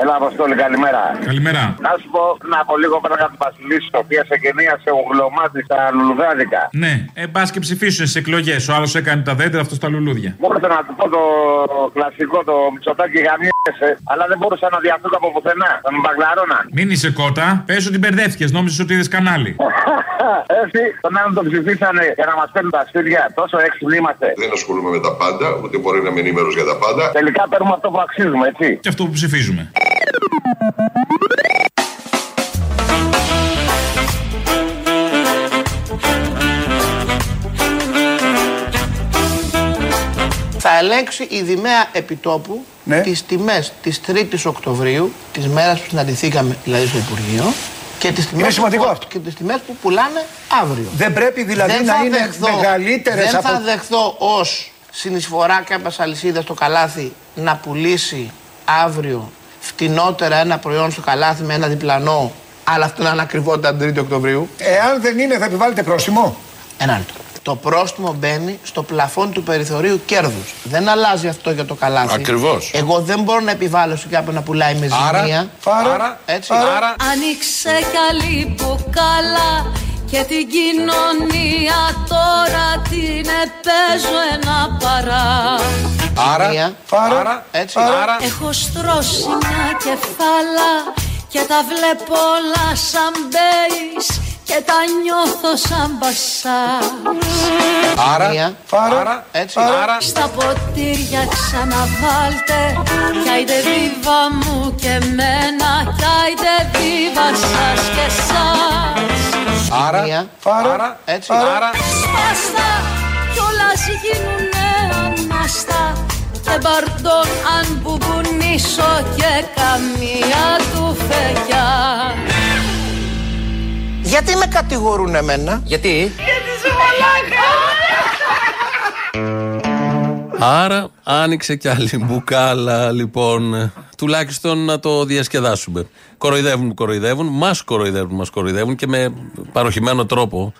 Έλα, Αποστόλη, καλημέρα. Καλημέρα. Να σου πω να από λίγο πέρα του Βασιλίση, η οποία σε γεννίασε ογλωμάτι στα λουλουδάδικα. Ναι, ε, μπα και ψηφίσουν στις εκλογές. Ο άλλος έκανε τα δέντρα, αυτός τα λουλούδια. Μπορούσα να του πω το κλασικό, το μισοτάκι γαμιέσαι, αλλά δεν μπορούσα να διαφύγω από πουθενά. Θα με μπαγκλαρώναν. Μην είσαι κότα, πες ότι μπερδεύτηκες, νόμιζες ότι είδες κανάλι. Έτσι, τον άλλον τον ψηφίσανε για να μας παίρνουν τα σπίτια. Τόσο έξυπνοι είμαστε. Δεν ασχολούμαι με τα πάντα, ούτε μπορεί να είμαι ενήμερο για τα πάντα. Τελικά παίρνουμε αυτό που αξίζουμε, έτσι. Και αυτό που ψηφίζουμε. Θα ελέγξει η Δημαία Επιτόπου Ναι. τις τιμές της 3ης Οκτωβρίου, της μέρας που συναντηθήκαμε δηλαδή στο Υπουργείο, και τις τιμές, σημαντικό που, αυτό. και τις τιμές που πουλάνε αύριο. Δεν πρέπει δηλαδή Δεν να θα είναι δεχθώ- μεγαλύτερες Δεν από... θα δεχθώ ως συνεισφορά κάποιας αλυσίδας στο καλάθι να πουλήσει αύριο φτηνότερα ένα προϊόν στο καλάθι με ένα διπλανό, αλλά αυτό να είναι ακριβότητα την 3η Οκτωβρίου. Εάν δεν είναι θα επιβάλλετε πρόστιμο; Ένα λεπτό. Το πρόστιμο μπαίνει στο πλαφόν του περιθωρίου κέρδους. Δεν αλλάζει αυτό για το καλάθι. Ακριβώς. Εγώ δεν μπορώ να επιβάλλω σε κάποιον να πουλάει με Άρα, ζημία. άρα, έτσι. άρα. Άνοιξε καλή μπουκάλα και την κοινωνία τώρα την επέζω ένα παρά. Άρα, άρα, έτσι. άρα. Έχω στρώσει μια κεφάλα και τα βλέπω όλα σαν μπέις και τα νιώθω σαν μπασάς. Άρα, άρα, έτσι. άρα. Στα ποτήρια ξαναβάλτε Κι άιντε βίβα μου και μένα Κι άιντε βίβα σας και εσάς Άρα, άρα, έτσι. άρα. Σπάστα κι όλας γίνουνε ανάστα Και μπαρτόν αν μπουμπουνίσω και καμία του φεγιά Γιατί με κατηγορούν εμένα; Γιατί; Γιατί σου Άρα άνοιξε κι άλλη μπουκάλα, λοιπόν. Τουλάχιστον να το διασκεδάσουμε. Κοροϊδεύουν που κοροϊδεύουν, μας κοροϊδεύουν, μας κοροϊδεύουν και με παροχημένο τρόπο.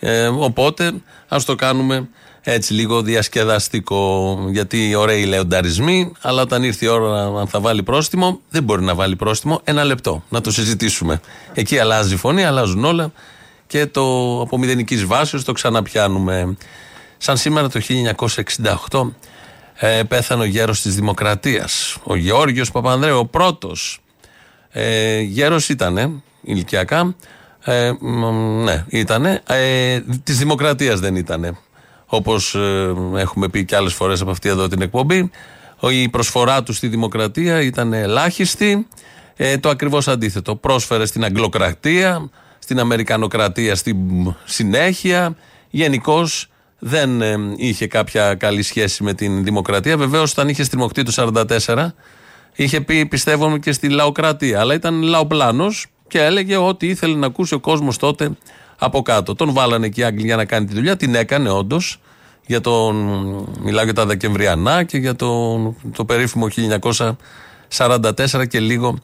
Ε, οπότε ας το κάνουμε έτσι λίγο διασκεδαστικό. Γιατί ωραίοι λεονταρισμοί, αλλά όταν ήρθε η ώρα αν θα βάλει πρόστιμο, δεν μπορεί να βάλει πρόστιμο. Ένα λεπτό να το συζητήσουμε. Εκεί αλλάζει η φωνή, αλλάζουν όλα και το από μηδενικής βάσης το ξαναπιάνουμε. Σαν σήμερα το 1968 ε, πέθανε ο γέρος της Δημοκρατίας, ο Γεώργιος Παπανδρέου, ο πρώτος. Ε, γέρος ήτανε, ηλικιακά, ε, μ, ναι, ήτανε, ε, της Δημοκρατίας δεν ήτανε. Όπως ε, έχουμε πει και άλλες φορές από αυτή εδώ την εκπομπή, ο- η προσφορά του στη Δημοκρατία ήταν ελάχιστη, ε, το ακριβώς αντίθετο. Πρόσφερε στην Αγγλοκρατία, στην Αμερικανοκρατία στη συνέχεια, γενικώς δεν ε, είχε κάποια καλή σχέση με την δημοκρατία. Βεβαίως, όταν είχε στριμωχτεί το 1944, είχε πει πιστεύω και στη λαοκρατία. Αλλά ήταν λαοπλάνος και έλεγε ό,τι ήθελε να ακούσει ο κόσμος τότε από κάτω. Τον βάλανε και οι Άγγλοι για να κάνει τη δουλειά. Την έκανε όντως. Για τον, μιλάω για τα Δεκεμβριανά και για το, το περίφημο 1944 και λίγο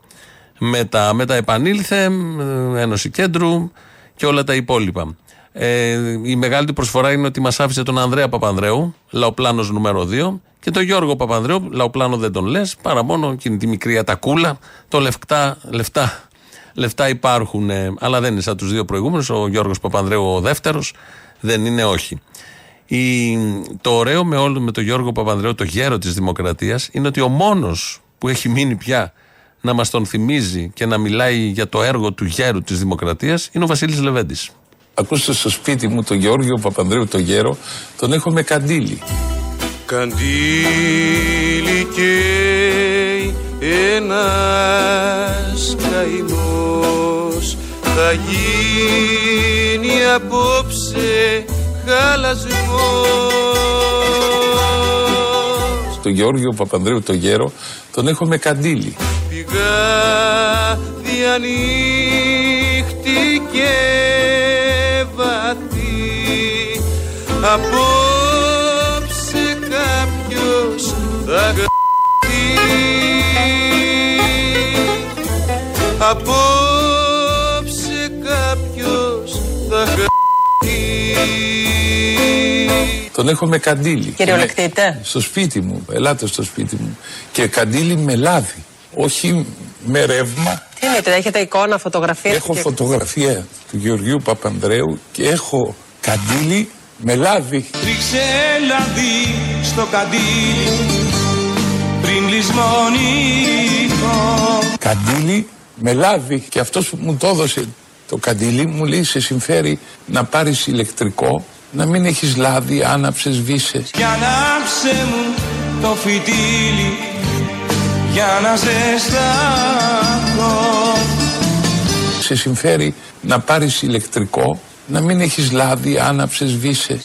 μετά. Μετά επανήλθε, ε, Ένωση Κέντρου και όλα τα υπόλοιπα. Ε, η μεγάλη του προσφορά είναι ότι μας άφησε τον Ανδρέα Παπανδρέου, λαοπλάνος νούμερο 2, και τον Γιώργο Παπανδρέου, λαοπλάνο δεν τον λες, παρά μόνο εκείνη τη μικρή ατακούλα. Το λεφτά, λεφτά, λεφτά υπάρχουν, ε, αλλά δεν είναι σαν τους δύο προηγούμενους. Ο Γιώργος Παπανδρέου ο δεύτερος, δεν είναι όχι. Η, το ωραίο με όλο με τον Γιώργο Παπανδρέου, το γέρο της Δημοκρατίας, είναι ότι ο μόνος που έχει μείνει πια να μας τον θυμίζει και να μιλάει για το έργο του γέρου της Δημοκρατίας είναι ο Βασίλης Λεβέντης. Ακούστε στο σπίτι μου τον Γεώργιο Παπανδρέου τον γέρο, τον έχω με καντήλι. Καντήλι καίει ένας καημός θα γίνει απόψε χαλασμός Τον Γεώργιο Παπανδρέου τον γέρο, τον έχω με καντήλι. πηγά διανύχτη και βαθύ απόψε κάποιος θα χαθεί Τον έχω με καντήλι. Κυριολεκτείτε. Στο σπίτι μου, ελάτε στο σπίτι μου. Και καντήλι με λάδι, όχι με ρεύμα. Τι εννοείτε, έχετε εικόνα, φωτογραφία. Έχω φωτογραφία του Γεωργίου Παπανδρέου και έχω καντήλι με λάδι. Ρίξε λαδί στο καντήλι πριν λησμονήσω Καντήλι με λάδι. Και αυτός που μου το έδωσε το καντήλι μου λέει σε συμφέρει να πάρεις ηλεκτρικό, να μην έχεις λάδι, άναψες, σβήσε. Για ανάψε μου το φυτίλι για να ζεσταθώ Σε συμφέρει να πάρεις ηλεκτρικό, να μην έχεις λάδι, άναψες, σβήσε.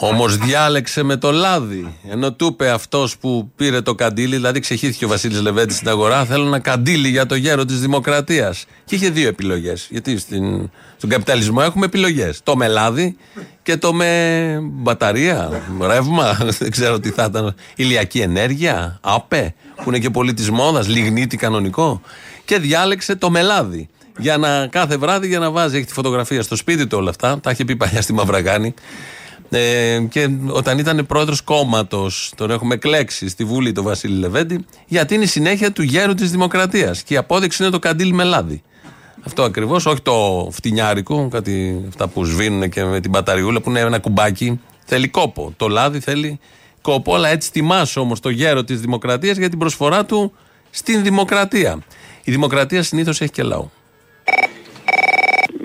Όμως διάλεξε με το λάδι. Ενώ του είπε αυτός που πήρε το καντήλι, δηλαδή ξεχύθηκε ο Βασίλης Λεβέντη στην αγορά, θέλω ένα καντήλι για το γέρο της Δημοκρατίας. Και είχε δύο επιλογές. Γιατί στην, στον καπιταλισμό έχουμε επιλογές. Το με λάδι και το με μπαταρία, ρεύμα, δεν ξέρω τι θα ήταν. Ηλιακή ενέργεια, ΑΠΕ, που είναι και πολύ της μόδας, λιγνίτη κανονικό. Και διάλεξε το μελάδι. Για να κάθε βράδυ για να βάζει, έχει τη φωτογραφία στο σπίτι του όλα αυτά. Τα είχε πει παλιά στη Μαυραγάνη. Ε, και όταν ήταν πρόεδρος κόμματος, τον έχουμε εκλέξει στη Βουλή τον Βασίλη Λεβέντη, γιατί είναι η συνέχεια του γέρου της Δημοκρατίας. Και η απόδειξη είναι το καντήλι με λάδι. Αυτό ακριβώς, όχι το φτηνιάρικο, κάτι αυτά που σβήνουν και με την μπαταριούλα που είναι ένα κουμπάκι. Θέλει κόπο. Το λάδι θέλει κόπο, αλλά έτσι τιμάς όμως το γέρο της Δημοκρατίας για την προσφορά του στην Δημοκρατία. Η Δημοκρατία συνήθως έχει και λαό.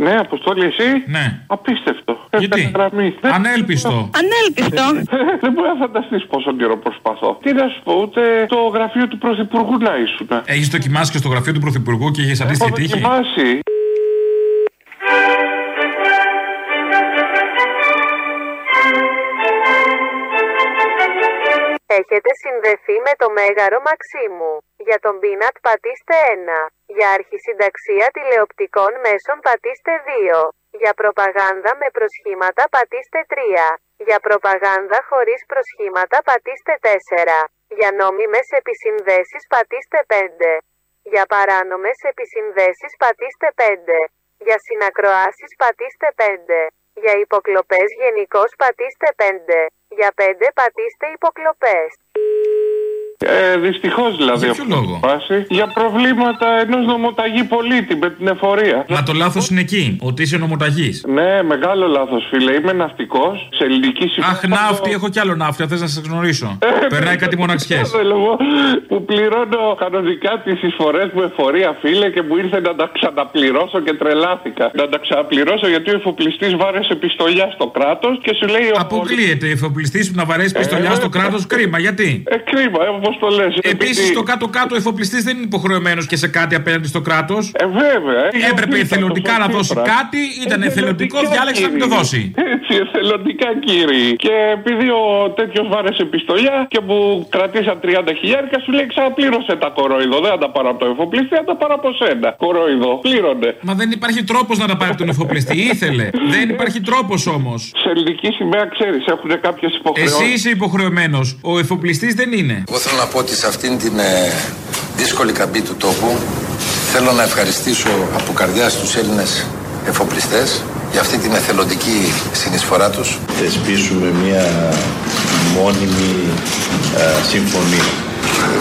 Ναι, Αποστόλη, εσύ; Ναι. Απίστευτο. Γιατί; Γραμμή. Δεν- Ανέλπιστο. Ανέλπιστο. Δεν μπορεί να φανταστείς πόσο καιρό προσπαθώ. Τι να σου πω, ούτε το γραφείο του Πρωθυπουργού να ήσουν. Έχεις δοκιμάσει και στο γραφείο του Πρωθυπουργού και έχεις αντίστοιχη Έχω τύχη; δοκιμάσει. Έχετε συνδεθεί με το Μέγαρο Μαξίμου. Για τον Πίνατ πατήστε 1. Για αρχισυνταξία τηλεοπτικών μέσων πατήστε 2. Για προπαγάνδα με προσχήματα πατήστε 3. Για προπαγάνδα χωρίς προσχήματα πατήστε 4. Για νόμιμες επισυνδέσεις πατήστε 5. Για παράνομες επισυνδέσεις πατήστε 5. Για συνακροάσεις πατήστε 5. Για υποκλοπές γενικώς πατήστε 5. Για 5 πατήστε υποκλοπές. Ε, Δυστυχώς δηλαδή. Για ποιο αυτό λόγο; έχει Φάση, για προβλήματα ενός νομοταγή πολίτη με την εφορία. Μα το λάθος είναι εκεί, ότι είσαι νομοταγής. Ναι, μεγάλο λάθος, φίλε. Είμαι ναυτικός σε ελληνική σημαία. Αχ, ναύτη, έχω κι άλλο ναύτη, θες να σα γνωρίσω. Ε, Περνάει κάτι μοναξιές. Που πληρώνω κανονικά τις εισφορές μου εφορία, φίλε, και μου ήρθε να τα ξαναπληρώσω και τρελάθηκα. Να τα ξαναπληρώσω γιατί ο εφοπλιστής βάρεσε πιστολιά στο κράτος και σου λέει. ο- Αποκλείεται εφοπλιστής που να βαρέσει πιστολιά Ε, στο κράτος, κρίμα. Γιατί; Ε, κρίμα, όπω το λες. Επίσης, στο κάτω-κάτω, ο εφοπλιστή δεν είναι υποχρεωμένος και σε κάτι απέναντι στο κράτος. Ε, βέβαια. ε, Έπρεπε ο εθελοντικά να Τσίπρας. δώσει κάτι, ήταν εθελοντικός, Εθελοντικά, διάλεξε να μην το κύριε. δώσει. Έτσι, εθελοντικά κύριοι. Και επειδή ο τέτοιος βάρεσε πιστολιά και μου κρατήσαν 30 χιλιάρικα, σου λέει ξαναπλήρωσε τα κορόιδο. Δεν θα τα πάρω από το εφοπλιστή, θα τα πάρω από σένα. Κορόιδο. Πλήρωνε. Μα δεν υπάρχει τρόπος να τα πάρει από τον εφοπλιστή. Ήθελε. δεν υπάρχει τρόπος όμως. Σε ελληνική σημαία ξέρεις, έχουν κάποιες υποχρεώσεις. Εσύ είσαι υποχρεωμένος. Ο εφοπλιστή δεν είναι. Εγώ θέλω να πω ότι σε αυτήν την ε, δύσκολη καμπή του τόπου θέλω να ευχαριστήσω από καρδιά τους Έλληνες εφοπλιστές για αυτή την εθελοντική συνεισφορά τους. θεσπίσουμε μια μόνιμη ε, συμφωνία,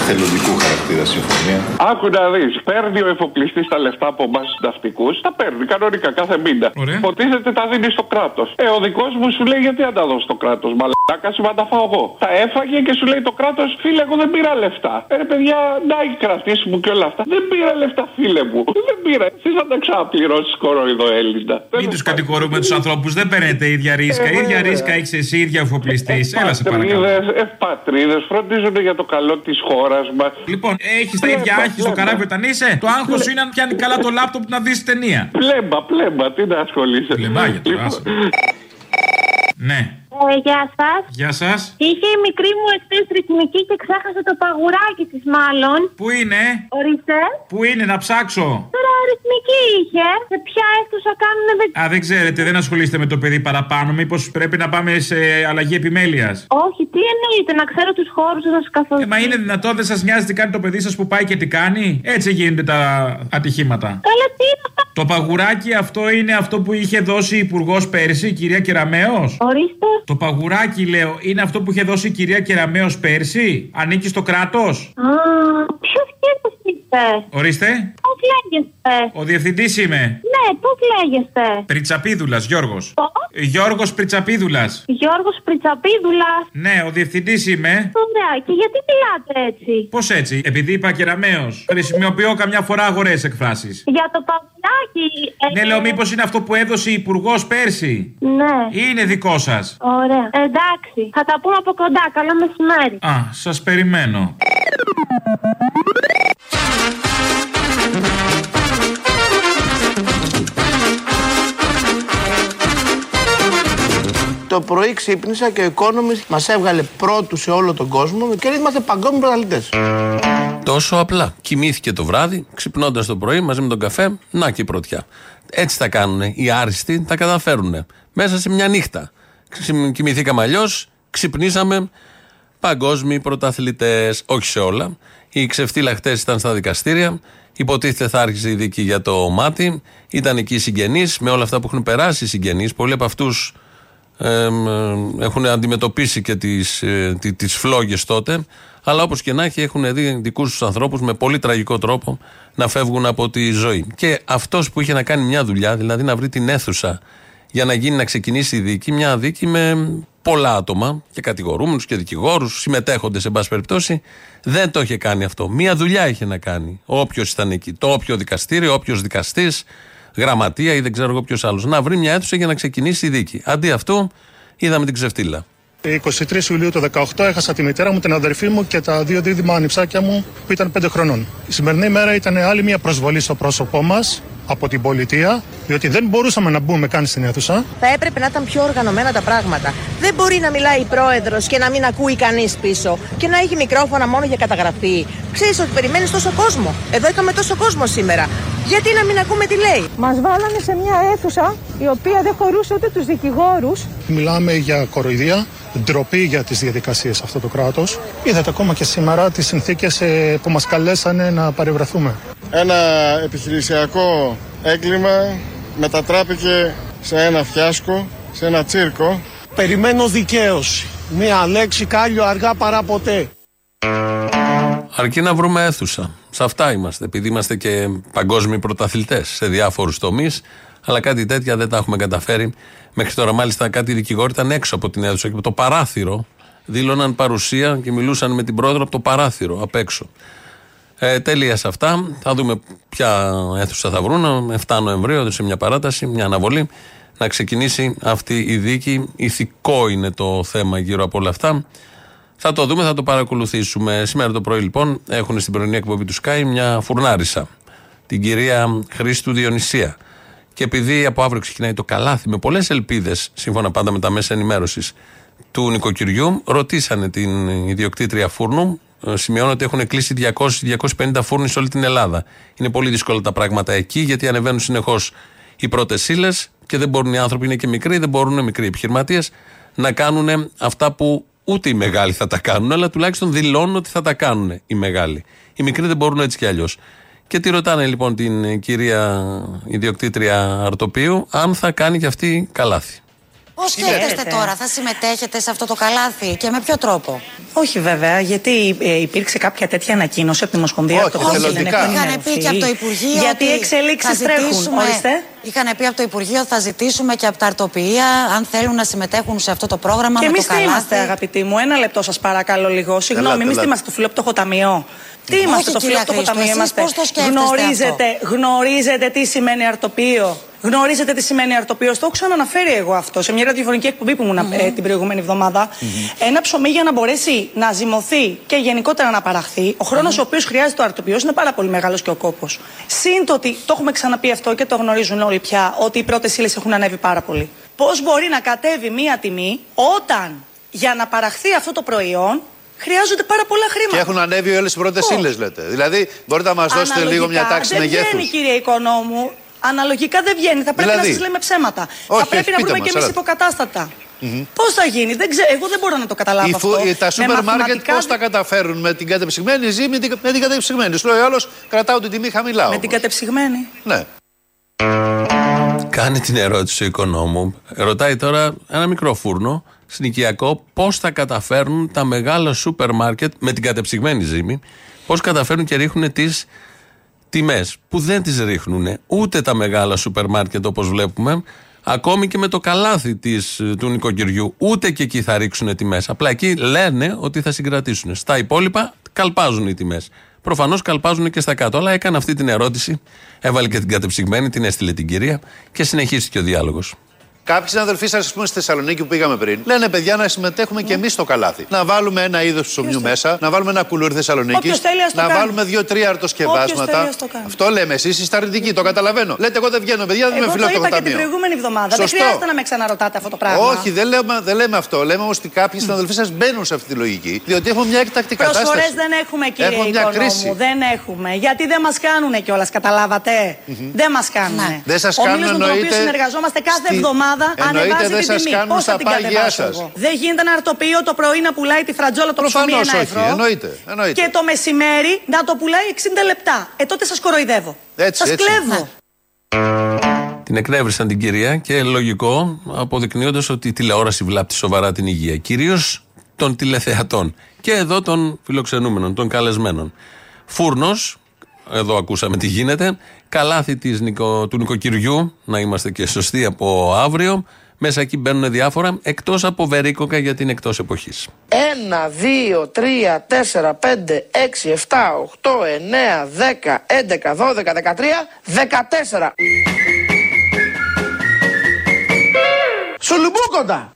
θελοντικού χαρακτήρα συμφωνία. Άκου να δεις. Παίρνει ο εφοπλιστής τα λεφτά από εμάς τους ναυτικούς. Τα παίρνει κανονικά κάθε μήνα. Υποτίθεται τα δίνει στο κράτος. Ε, ο δικός μου σου λέει γιατί να τα δώσει στο κράτος. Μαλάκα σου να τα φάω εγώ. Τα έφαγε και σου λέει το κράτος, φίλε, εγώ δεν πήρα λεφτά. Ε, ρε παιδιά, να έχει κρατήσει μου και όλα αυτά. Δεν πήρα λεφτά, φίλε μου. Δεν πήρα. Εσύ θα τα ξαναπληρώσεις κοροϊδό Έλληνα. Μην τους κατηγορούμε τους ανθρώπους, δεν παίρνετε ίδια ρίσκα. Ε, ίδια βέβαια. ρίσκα έχεις εσύ, ίδια εφοπλιστής. Έλα σε παρακαλώ. Πατρίδες, ευπατρίδε, φροντίζουν για το καλό της χώρας μας. Λοιπόν, έχεις τα ίδια άγχη στο καράβι όταν είσαι. Το άγχος σου είναι αν πιάνει καλά το λάπτοπ να δεις ταινία. Πλέμπα, πλέμπα, τι να ασχολείσαι. Πλεμπάγια τώρα, άσε. Ναι. Ε, γεια σας. Γεια σας. Είχε η μικρή μου εχθές ρυθμική και ξέχασε το παγουράκι της, μάλλον. Πού είναι; Ορίστε. Πού είναι να ψάξω; Τώρα ρυθμική είχε. Σε ποια αίθουσα κάνουν δεν. Α, δεν ξέρετε, δεν ασχολείστε με το παιδί παραπάνω. Μήπως πρέπει να πάμε σε αλλαγή επιμέλειας; Όχι, τι εννοείται, να ξέρω τους χώρους να σας καθόλου. Ε, μα είναι δυνατόν, δεν σας νοιάζει τι κάνει το παιδί σας που πάει και τι κάνει; Έτσι γίνονται τα ατυχήματα. Καλά, τι είναι αυτά; Το παγουράκι αυτό είναι αυτό που είχε δώσει η Υπουργός πέρσι, η κυρία Κεραμέο. Ορίστε. Το παγουράκι, λέω, είναι αυτό που είχε δώσει η κυρία Κεραμέο πέρσι; Ανήκει στο κράτος; Α, ποιος σχέδιο είστε. Ορίστε. Πώ λέγεστε. Ο διευθυντής είμαι. Ναι, πώ λέγεστε. Πριτσαπίδουλας, Γιώργος. Πώς; Γιώργος Πριτσαπίδουλας. Γιώργος Πριτσαπίδουλας. Ναι, ο διευθυντής είμαι. Ωραία, και γιατί μιλάτε έτσι; Πώς έτσι, επειδή είπα κεραμαίο. Χρησιμοποιώ καμιά φορά αγορές εκφράσεις. Για το παγουράκι. ε, Ναι, λέω, μήπως είναι αυτό που έδωσε η Υπουργός πέρσι; Ναι. Ή είναι δικό σας. Ωραία. Εντάξει. Θα τα πούμε από κοντά. Καλό μεσημέρι. Α, σας περιμένω. Το πρωί ξύπνησα και ο Economist μας έβγαλε πρώτου σε όλο τον κόσμο και είμαστε παγκόσμιοι πρωταθλητές. Τόσο απλά. Κοιμήθηκε το βράδυ, ξυπνώντας το πρωί μαζί με τον καφέ, να και η πρωτιά. Έτσι τα κάνουν. Οι άριστοι τα καταφέρουν. Μέσα σε μια νύχτα. Ξυμ- Κοιμηθήκαμε αλλιώς, ξυπνήσαμε παγκόσμιοι πρωταθλητές. Όχι σε όλα. Οι ξεφτύλα χτες ήταν στα δικαστήρια. Υποτίθεται θα άρχισε η δίκη για το μάτι. Ήταν εκεί οι συγγενείς με όλα αυτά που έχουν περάσει οι συγγενείς. Πολλοί από αυτούς εμ, ε, έχουν αντιμετωπίσει και τις, ε, τι- τις φλόγες τότε αλλά όπως και να έχει έχουν δει δικούς τους ανθρώπους με πολύ τραγικό τρόπο να φεύγουν από τη ζωή. Και αυτός που είχε να κάνει μια δουλειά δηλαδή να βρει την αίθουσα για να γίνει να ξεκινήσει η δίκη μια δίκη με πολλά άτομα και κατηγορούμενους και δικηγόρους συμμετέχοντες σε πάση περιπτώσει δεν το είχε κάνει αυτό. Μια δουλειά είχε να κάνει. Όποιος ήταν εκεί το όποιο δικαστήριο, όποιος δικαστής γραμματεία ή δεν ξέρω εγώ ποιος άλλος. Να βρει μια αίθουσα για να ξεκινήσει η δίκη. Αντί αυτού, είδαμε την ξεφτύλα. 23 Ιουλίου του 2018 έχασα τη μητέρα μου, την αδερφή μου και τα δύο δίδυμα ανιψάκια μου που ήταν 5 χρονών. Η σημερινή μέρα ήταν άλλη μια προσβολή στο πρόσωπό μας από την πολιτεία, διότι δεν μπορούσαμε να μπούμε καν στην αίθουσα. Θα έπρεπε να ήταν πιο οργανωμένα τα πράγματα. Δεν μπορεί να μιλάει η πρόεδρος και να μην ακούει κανείς πίσω και να έχει μικρόφωνα μόνο για καταγραφή. Ξέρεις ότι περιμένεις τόσο κόσμο. Εδώ είχαμε τόσο κόσμο σήμερα. Γιατί να μην ακούμε τι λέει; Μας βάλανε σε μια αίθουσα η οποία δεν χωρούσε ούτε τους δικηγόρους. Μιλάμε για κοροϊδία, ντροπή για τις διαδικασίες αυτό το κράτος. Είδατε ακόμα και σήμερα τις συνθήκες που μας καλέσανε να παρευρεθούμε. Ένα επιχειρησιακό έγκλημα μετατράπηκε σε ένα φιάσκο, σε ένα τσίρκο. Περιμένω δικαίωση. Μία λέξη κάλιο αργά παρά ποτέ. Αρκεί να βρούμε αίθουσα. Σε αυτά είμαστε. Επειδή είμαστε και παγκόσμιοι πρωταθλητές σε διάφορους τομείς, αλλά κάτι τέτοια δεν τα έχουμε καταφέρει. Μέχρι τώρα, μάλιστα, κάτι δικηγόροι ήταν έξω από την αίθουσα και από το παράθυρο δήλωναν παρουσία και μιλούσαν με την πρόεδρο από το παράθυρο απ' έξω. Ε, τέλεια σε αυτά. Θα δούμε ποια αίθουσα θα βρουν. 7 Νοεμβρίου, σε μια παράταση, μια αναβολή, να ξεκινήσει αυτή η δίκη. Ηθικό είναι το θέμα γύρω από όλα αυτά. Θα το δούμε, θα το παρακολουθήσουμε. Σήμερα το πρωί, λοιπόν, έχουν στην πρωινή εκπομπή του Sky μια φουρνάρισα. Την κυρία Χρήστου Διονυσία. Και επειδή από αύριο ξεκινάει το καλάθι με πολλές ελπίδες, σύμφωνα πάντα με τα μέσα ενημέρωσης του νοικοκυριού, ρωτήσανε την ιδιοκτήτρια φούρνου. Ε, Σημειώνω ότι έχουν κλείσει 200-250 φούρνοι σε όλη την Ελλάδα. Είναι πολύ δύσκολα τα πράγματα εκεί, γιατί ανεβαίνουν συνεχώς οι πρώτες ύλες και δεν μπορούν οι άνθρωποι, είναι και μικροί, δεν μπορούν μικροί επιχειρηματίες να κάνουν αυτά που ούτε οι μεγάλοι θα τα κάνουν, αλλά τουλάχιστον δηλώνουν ότι θα τα κάνουν οι μεγάλοι. Οι μικροί δεν μπορούν έτσι κι αλλιώς. Και τη ρωτάνε λοιπόν την ε, κυρία ιδιοκτήτρια Αρτοπίου αν θα κάνει και αυτή καλάθι. Πώς σκέφτεστε τώρα, θα συμμετέχετε σε αυτό το καλάθι και με ποιο τρόπο; Όχι βέβαια, γιατί ε, υπήρξε κάποια τέτοια ανακοίνωση από τη Ομοσπονδία Όχι, Αρτοπλών και δεν εθελοντικά. έχουν Είχαν πει και από το Υπουργείο Γιατί ότι οι εξελίξεις θα τρέχουν. ζητήσουμε- Ορίστε. Είχαν πει από το Υπουργείο θα ζητήσουμε και από τα αρτοπία αν θέλουν να συμμετέχουν σε αυτό το πρόγραμμα Και με εμείς το τι καλάθι. είμαστε, αγαπητοί μου; Ένα λεπτό σας παρακαλώ λίγο. Συγγνώμη, Ελάτε, εμείς τι ελάτε. είμαστε, το φιλόπτωχο ταμείο. Τι Όχι, είμαστε, το κυρία φιλόπτωχο Χρήστο, ταμείο εσείς είμαστε; πώς το σκέφτεστε γνωρίζετε, γνωρίζετε τι σημαίνει αρτοπείο. Γνωρίζετε τι σημαίνει αρτοπείο. Στο έχω ξαναναφέρει εγώ αυτό σε μια ραδιοφωνική εκπομπή που ήμουν ε, την προηγούμενη εβδομάδα. Ένα ψωμί για να μπορέσει να ζυμωθεί και γενικότερα να παραχθεί, ο χρόνος ο οποίος χρειάζεται το αρτοπείο είναι πάρα πολύ μεγάλος και ο κόπος. Συν το ότι το έχουμε ξαναπεί αυτό και το γνωρίζουν όλοι πια, ότι οι πρώτες ύλες έχουν ανέβει πάρα πολύ. Πώς μπορεί να κατέβει μία τιμή όταν για να παραχθεί αυτό το προϊόν χρειάζονται πάρα πολλά χρήματα; Και έχουν ανέβει όλες οι πρώτες Πώς; ύλες, λέτε. Δηλαδή, μπορείτε να μας δώσετε λίγο μια Αναλογικά τάξη δεν μεγέθους. βγαίνει, κύριε Οικονόμου. Αναλογικά δεν βγαίνει. Θα πρέπει Δηλαδή; να σας λέμε ψέματα. Όχι, θα πρέπει όχι, να πείτε βρούμε μας, και εμείς έλατε. υποκατάστατα. Μμμ. Πώς θα γίνει, δεν ξέρω, εγώ δεν μπορώ να το καταλάβω Οι αυτό. φου- τα Με σούπερ μάρκετ μαθηματικά πώς τα καταφέρουν; Με την κατεψυγμένη ή με την, με την κατεψυγμένη. Σου λέει ο άλλος, κρατάω την τιμή χαμηλά. Με όμως. την κατεψυγμένη. Ναι. Κάνει την ερώτηση ο οικονόμου. Ρωτάει τώρα ένα μικρό φούρνο, συνοικιακό, πώς θα καταφέρουν τα μεγάλα σούπερ μάρκετ με την κατεψυγμένη ζύμη, πώς καταφέρουν και ρίχνουν τις τιμές. Που δεν τις ρίχνουν ούτε τα μεγάλα σούπερ μάρκετ όπως βλέπουμε, ακόμη και με το καλάθι της, του νοικοκυριού. Ούτε και εκεί θα ρίξουν τιμές. Απλά εκεί λένε ότι θα συγκρατήσουν. Στα υπόλοιπα καλπάζουν οι τιμές. Προφανώς καλπάζουν και στα κάτω. Αλλά έκανε αυτή την ερώτηση, έβαλε και την κατεψυγμένη, την έστειλε την κυρία και συνεχίστηκε ο διάλογος. Κάποιοι συναδελφοί σας, ας πούμε, στη Θεσσαλονίκη που πήγαμε πριν, λένε παιδιά να συμμετέχουμε και εμείς στο καλάθι. Να βάλουμε ένα είδος ψωμιού μέσα, να βάλουμε ένα κουλούρι Θεσσαλονίκης, Όποιος θέλει, ας το να κάνει. βάλουμε δύο-τρία Όποιος αρτοσκευάσματα. θέλει, ας το κάνει. Αυτό λέμε. Εσείς είστε αρνητικοί, το καταλαβαίνω. Λέτε, εγώ δεν βγαίνω, παιδιά, δεν Εγώ με το φιλόκοπο είπα και την ταμείο. προηγούμενη εβδομάδα. Σωστό. Δεν χρειάζεται να με ξαναρωτάτε αυτό το πράγμα. Όχι, δεν λέμε, δεν λέμε αυτό. Λέμε όμως ότι κάποιοι συναδελφοί σας μπαίνουν σε αυτή τη λογική, διότι έχουμε μια εκτακτή Προσφορές κατάσταση. δεν έχουμε, κύριε Έχουμε μια Οικονόμου. κρίση. Δεν έχουμε. Γιατί δεν μας κάνουν κιόλας, καταλάβατε; Δεν μας κάνουν. Δεν σας Ο κάνουν, Μήλος με τον οποίο εννοείται, συνεργαζόμαστε κάθε στη- εβδομάδα εννοείται ανεβάζει δεν την σας τιμή. κάνουν Πώς θα στα την πάγια κατεβάσω σας. εγώ; Δεν γίνεται ένα αρτοπείο το πρωί να πουλάει τη φρατζόλα το ψωμί Προφανώς ένα όχι. ευρώ. Εννοείται, εννοείται. Και το μεσημέρι να το πουλάει 60 λεπτά. Ε, τότε σας κοροϊδεύω. Έτσι, Σας έτσι. κλέβω. Την εκνεύρισαν την κυρία και λογικό αποδεικνύοντας ότι η τηλεόραση βλάπτει σοβαρά την υγεία. Κυρίως των τηλεθεατών. Και εδώ των φιλοξενούμενων, των καλεσμένων. Φούρνος, εδώ ακούσαμε τι γίνεται. Καλάθι της νοικο- του νοικοκυριού, να είμαστε και σωστοί από αύριο. Μέσα εκεί μπαίνουν διάφορα, εκτός από βερίκοκα γιατί είναι εκτός εποχής. 1, 2, 3, 4, 5, 6, 7, 8, 9, 10, 11, 12, 13, 14. Σουλουμπούκοντα!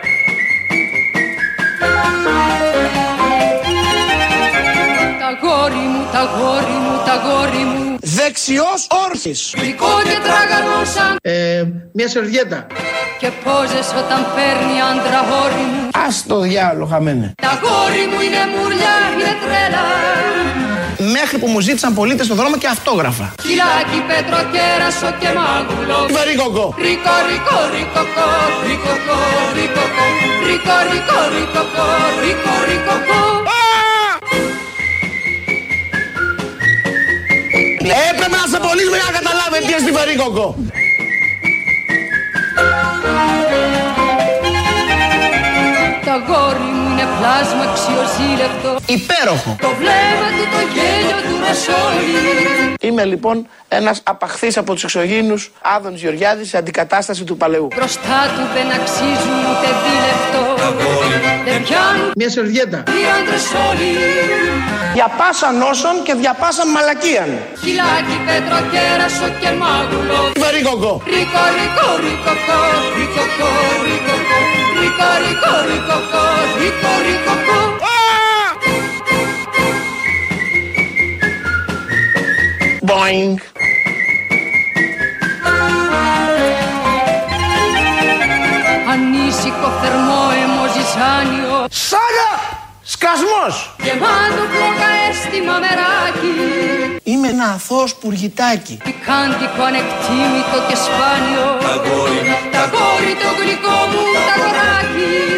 Τα γόρι μου, τα γόρι μου, τα γόρι μου Δεξιός όρθις. Γλυκό και τραγανό σαν Ε, μια σερβιέτα. και πόζες όταν παίρνει άντρα γόρι μου Ας το διάλογο χαμένε. Τα γόρι μου είναι μουρλιά, είναι τρέλα Μέχρι που μου ζήτησαν πολίτες στο δρόμο και αυτόγραφα. Κιλάκι, πέτρο, κέρασο και μάγουλο Βαρύκοκο. Ρίκο, ρίκο, ρίκοκο, ρίκοκο, ρίκοκο Ρίκο, ρίκο, ρίκοκο, ρίκο, ρίκοκο Έπρεπε να σε πωλήσουμε για να καταλάβετε τι είναι στη Βαρύκοκο. Πλάσμα αξιοζήλευτο Υπέροχο. Το βλέμμα του το γέλιο του ρεσόλι Είμαι λοιπόν ένας απαχθής από τους εξωγήινους Άδωνης Γεωργιάδης σε αντικατάσταση του παλαιού. Μπροστά του δεν αξίζουν ούτε δίλεπτο Δεν πιάνουν Μια σερβιέτα. οι άντρες όλοι Για πάσα νόσων και δια πάσα μαλακίαν. Χιλάκι, πέτρο, κέρασο και μάγουλο Βαρύκοκο. Ρίκο, ρίκο, ρίκοκο, ρίκοκο, ρίκοκο Ρίκο, ρίκο, ρίκοκο, ρίκο, ρίκοκο Boing. Ανήσυχο, θερμό, αιμοζυζάνιο Σάγα! Σκασμός! Γεμάτο πλόκα αίσθημα μεράκι Είμαι ένα αθώος πουργητάκι. Πικάντικο, ανεκτήμητο και σπάνιο Τα γόρι το γλυκό μου τα κοράκι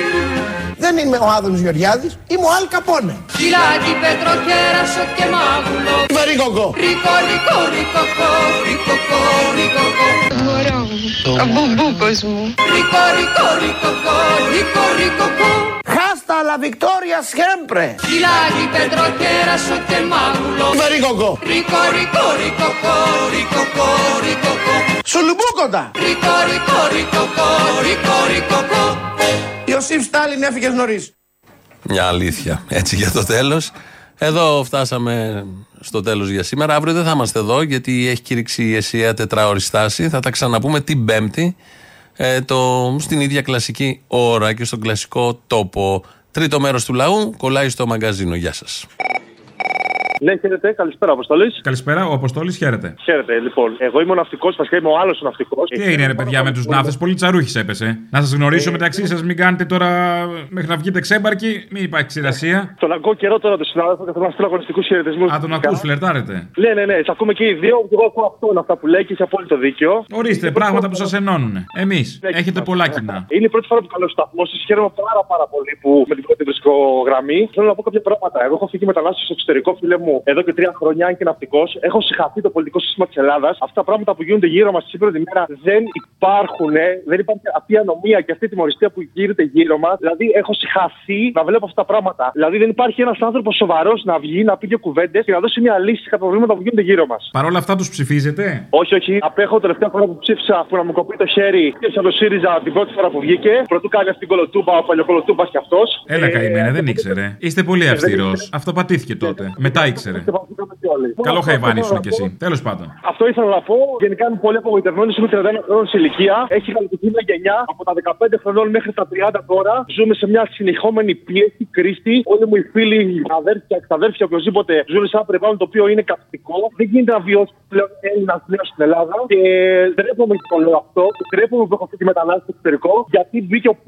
Δεν είμαι ο Άδωνης Γεωργιάδης, είμαι ο Αλ Καπόνε. Χειλάκι πετροκέρασο και μάγουλο βερίκοκο. Ρίκο, ρίκο, ρίκοκο, ρίκοκο, ρίκοκο Μωρό μου, ο μπουμπούκος μου. Ρίκο, ρίκο, ρίκοκο, ρίκο, ρίκοκο Hasta la Victoria siempre. Χειλάκι πετροκέρασο και μάγουλο βερίκοκο. Ρίκο, ρίκο, ρίκοκο, ρίκοκο, ρίκοκο Σουλουμπούκοτα. Ρίκο, ρίκο, ρίκοκο, ρίκο, ρίκοκο Ιωσήφ Στάλιν έφυγες νωρίς. Μια αλήθεια. Έτσι για το τέλος. Εδώ φτάσαμε στο τέλος για σήμερα. Αύριο δεν θα είμαστε εδώ γιατί έχει κήρυξει η ΕΣΥΑ τετράωρη στάση. Θα τα ξαναπούμε την Πέμπτη ε, το, στην ίδια κλασική ώρα και στον κλασικό τόπο. Τρίτο μέρος του λαού κολλάει στο μαγκαζίνο. Γεια σας. Ναι, χαίρετε. Καλησπέρα, Αποστολή. Καλησπέρα, ο Αποστόλη χαίρετε. Χαίρετε, λοιπόν. Εγώ είμαι ο ναυτικό, βασικά είμαι ο άλλο ναυτικό. Τι έγινε, ρε παιδιά, με του ναύτε, πολύ τσαρούχη έπεσε. Να σα γνωρίσω Ε, μεταξύ σα, μην κάνετε τώρα μέχρι να βγείτε ξέμπαρκοι, μην υπάρχει ξηρασία. Τον ακούω καιρό τώρα τον συνάδελφο και θέλω να στείλω αγωνιστικού χαιρετισμού. Α, τον ακού, φλερτάρετε. Ναι, ναι, ναι. Σε ακούμε και οι δύο. Και εγώ ακούω αυτό αυτά που λέει και έχει απόλυτο δίκιο. Ορίστε, πράγματα που σα ενώνουν. Εμεί έχετε πολλά κοινά. Είναι η πρώτη φορά που καλώ σταθμό σα. Χαίρομαι πάρα, πάρα πολύ που με την πρώτη βρίσκω γραμμή. Θέλω να πω κάποια πράγματα. Εγώ έχω φύγει μετανάστε στο εξωτερικό, φίλε μου, εδώ και τρία χρόνια, αν και ναυτικός. Έχω συγχαθεί το πολιτικό σύστημα της Ελλάδας. Αυτά τα πράγματα που γίνονται γύρω μας σήμερα τη μέρα δεν υπάρχουν. ε. Δεν υπάρχει αυτή η ανομία και αυτή η τιμωριστία που γίνεται γύρω μας. Δηλαδή, έχω συγχαθεί να βλέπω αυτά τα πράγματα. Δηλαδή, δεν υπάρχει ένας άνθρωπος σοβαρός να βγει, να πει δύο κουβέντες και να δώσει μια λύση στα προβλήματα που γίνονται γύρω μας. Παρ' όλα αυτά τους ψηφίζετε; Όχι, όχι. Απέχω τελευταία φορά που ψήφισα που να μου κοπεί το χέρι και από το ΣΥΡΙΖΑ την πρώτη φορά που βγήκε. Πρωτού κάνει αυτή την κολοτούμπα, ο παλιοκολοτούμπας κι αυτός. Έλα, καημένα, δεν ήξερε. Είστε πολύ αυστηρός. Αυτό πατήθηκε τότε. Μετά ήξερε. Καλό χαϊβάνι ήσουν κι εσύ. Τέλος πάντων. Αυτό ήθελα να πω. Γενικά είμαι πολύ απογοητευμένος. Είμαι 31 χρόνων σε ηλικία. Έχει καλοκαιρινή μια γενιά από τα 15 χρονών μέχρι τα 30 τώρα. Ζούμε σε μια συνεχόμενη πίεση, κρίση. Όλοι μου οι φίλοι, οι αδέρφια, εξαδέρφια, οποιοδήποτε ζουν σε ένα περιβάλλον το οποίο είναι καυτικό. Δεν γίνεται να βιώσει πλέον Έλληνας πλέον στην Ελλάδα. Και ντρέπομαι που το λέω αυτό. Και ντρέπομαι που έχω αυτή τη μετανάστευση στο εξωτερικό. Γιατί μπήκε ο π.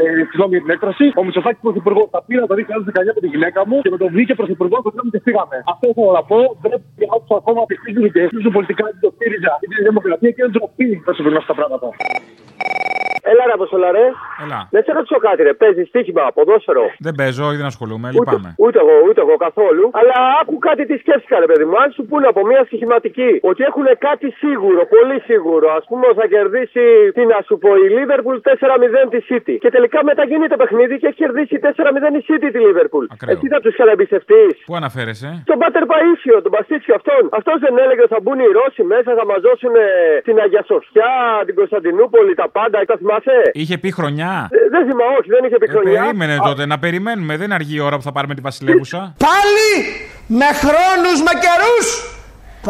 Ε, συγγνώμη για την έκφραση. Ο Μητσοφάκη πρωθυπουργό τα πήρα το 2019 με τη γυναίκα μου και με τον βγήκε πρωθυπουργό το και φύγαμε. Αυτό ήθελα να πω. Ντρέπομαι για όσου ακόμα ψηφίζουν και ψηφίζουν πολιτικά την το ΣΥΡΙΖΑ ή τη Δημοκρατία και είναι ντροπή να συμβαίνουν αυτά τα πράγματα. Έλα ρε Αποστολά ρε. Έλα. Δεν σε ρωτήσω κάτι ρε. Παίζεις στοίχημα, ποδόσφαιρο. Δεν παίζω ή δεν ασχολούμαι, λυπάμαι. Ούτε εγώ, ούτε εγώ καθόλου. Αλλά άκου κάτι τι σκέφτηκα, ρε παιδί μου. Αν σου πούνε από μια στοιχηματική ότι έχουν κάτι σίγουρο, πολύ σίγουρο. Α πούμε θα κερδίσει, τι να σου πω, η Liverpool 4-0 τη City. Και τελικά μετά γίνεται παιχνίδι και έχει κερδίσει 4-0 η City τη Liverpool. Εσύ θα τους ξαναμπιστευτεί. Πού αναφέρεσαι; Τον Πάτερ Παΐσιο, τον Παστίτσιο αυτόν. Αυτός δεν έλεγε ότι θα μπουν οι Ρώσοι μέσα, θα μα δώσουν ε, την Αγία Σοφιά, την Κωνσταντινούπολη, τα πάντα. Τα θυμάσαι; Είχε πει χρονιά. Ε, δεν θυμάμαι, όχι, δεν είχε πει Ε, χρονιά. περίμενε τότε, να περιμένουμε. Δεν είναι αργή η ώρα που θα πάρουμε τη Βασιλεύουσα. Πάλι με χρόνους, με καιρούς.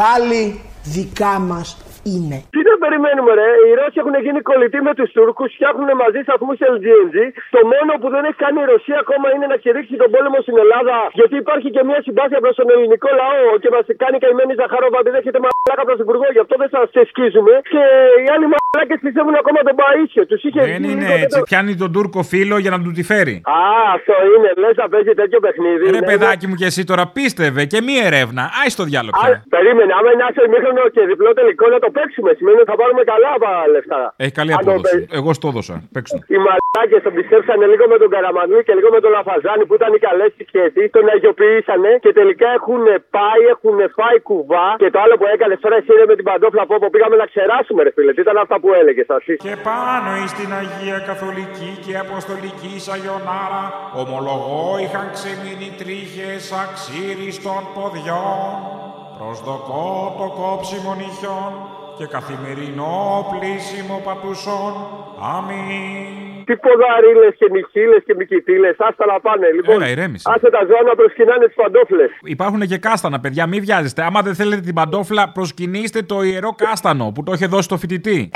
Πάλι δικά μας είναι. Τι να περιμένουμε, ρε. Οι Ρώσοι έχουν γίνει κολλητοί με τους Τούρκους, φτιάχνουν μαζί σταθμού LGNG. Το μόνο που δεν έχει κάνει η Ρωσία ακόμα είναι να κηρύξει τον πόλεμο στην Ελλάδα. Γιατί υπάρχει και μια συμπάθεια προς τον ελληνικό λαό και μας κάνει καημένη Ζαχαρόβα επειδή έχετε μαλάκα πρωθυπουργό. Γι' αυτό δεν σας εσκίζουμε. Και οι άλλοι μαλάκες πιστεύουν ακόμα τον Παίσιο. Τους είχε Δεν βγει είναι τότε έτσι. το- Πιάνει τον Τούρκο φίλο για να του τη φέρει. Α, αυτό είναι. Λες να παίζει τέτοιο παιχνίδι. Ρε Ναι, παιδάκι μου και εσύ τώρα πίστευε και μία ερεύνα. Άι στο διάλογο πια. Περίμενε, άμα είναι άσο ημίχρονο και διπλό τελικό να το παίξουμε. Σημαίνει ότι θα πάρουμε καλά από λεφτά. Έχει καλή Αν το απόδοση. παί- Εγώ στο έδωσα. Παίξτε. Οι μαλάκες τον πιστέψανε λίγο με τον Καραμανλή και λίγο με τον Λαφαζάνη που ήταν οι καλές σχέσει. Τον αγιοποιήσανε και τελικά έχουν πάει, έχουν φάει κουβά. Και το άλλο που έκανες τώρα εσύ ρε με την παντόφλα από όπου πήγαμε να ξεράσουμε, ρε φίλε. Τι ήταν αυτά που έλεγες, εσύ. Και πάνω εις την Αγία Καθολική και Αποστολική Σαγιονάρα ομολογώ είχαν ξεμείνει τρίχες αξίρις των ποδιών προσδοκώ το κόψιμο νυχιών και καθημερινό πλήσιμο πατουσών. Αμήν. Τι ποδαρίλες και νυχίλε και μικητήλες, άστα να πάνε. Λοιπόν, Έλα, ηρέμησε. άσε τα ζώα να προσκυνάνε τις παντόφλες. Υπάρχουν και κάστανα, παιδιά, μην βιάζεστε. Άμα δεν θέλετε την παντόφλα, προσκυνήστε το ιερό κάστανο που το είχε δώσει το φοιτητή.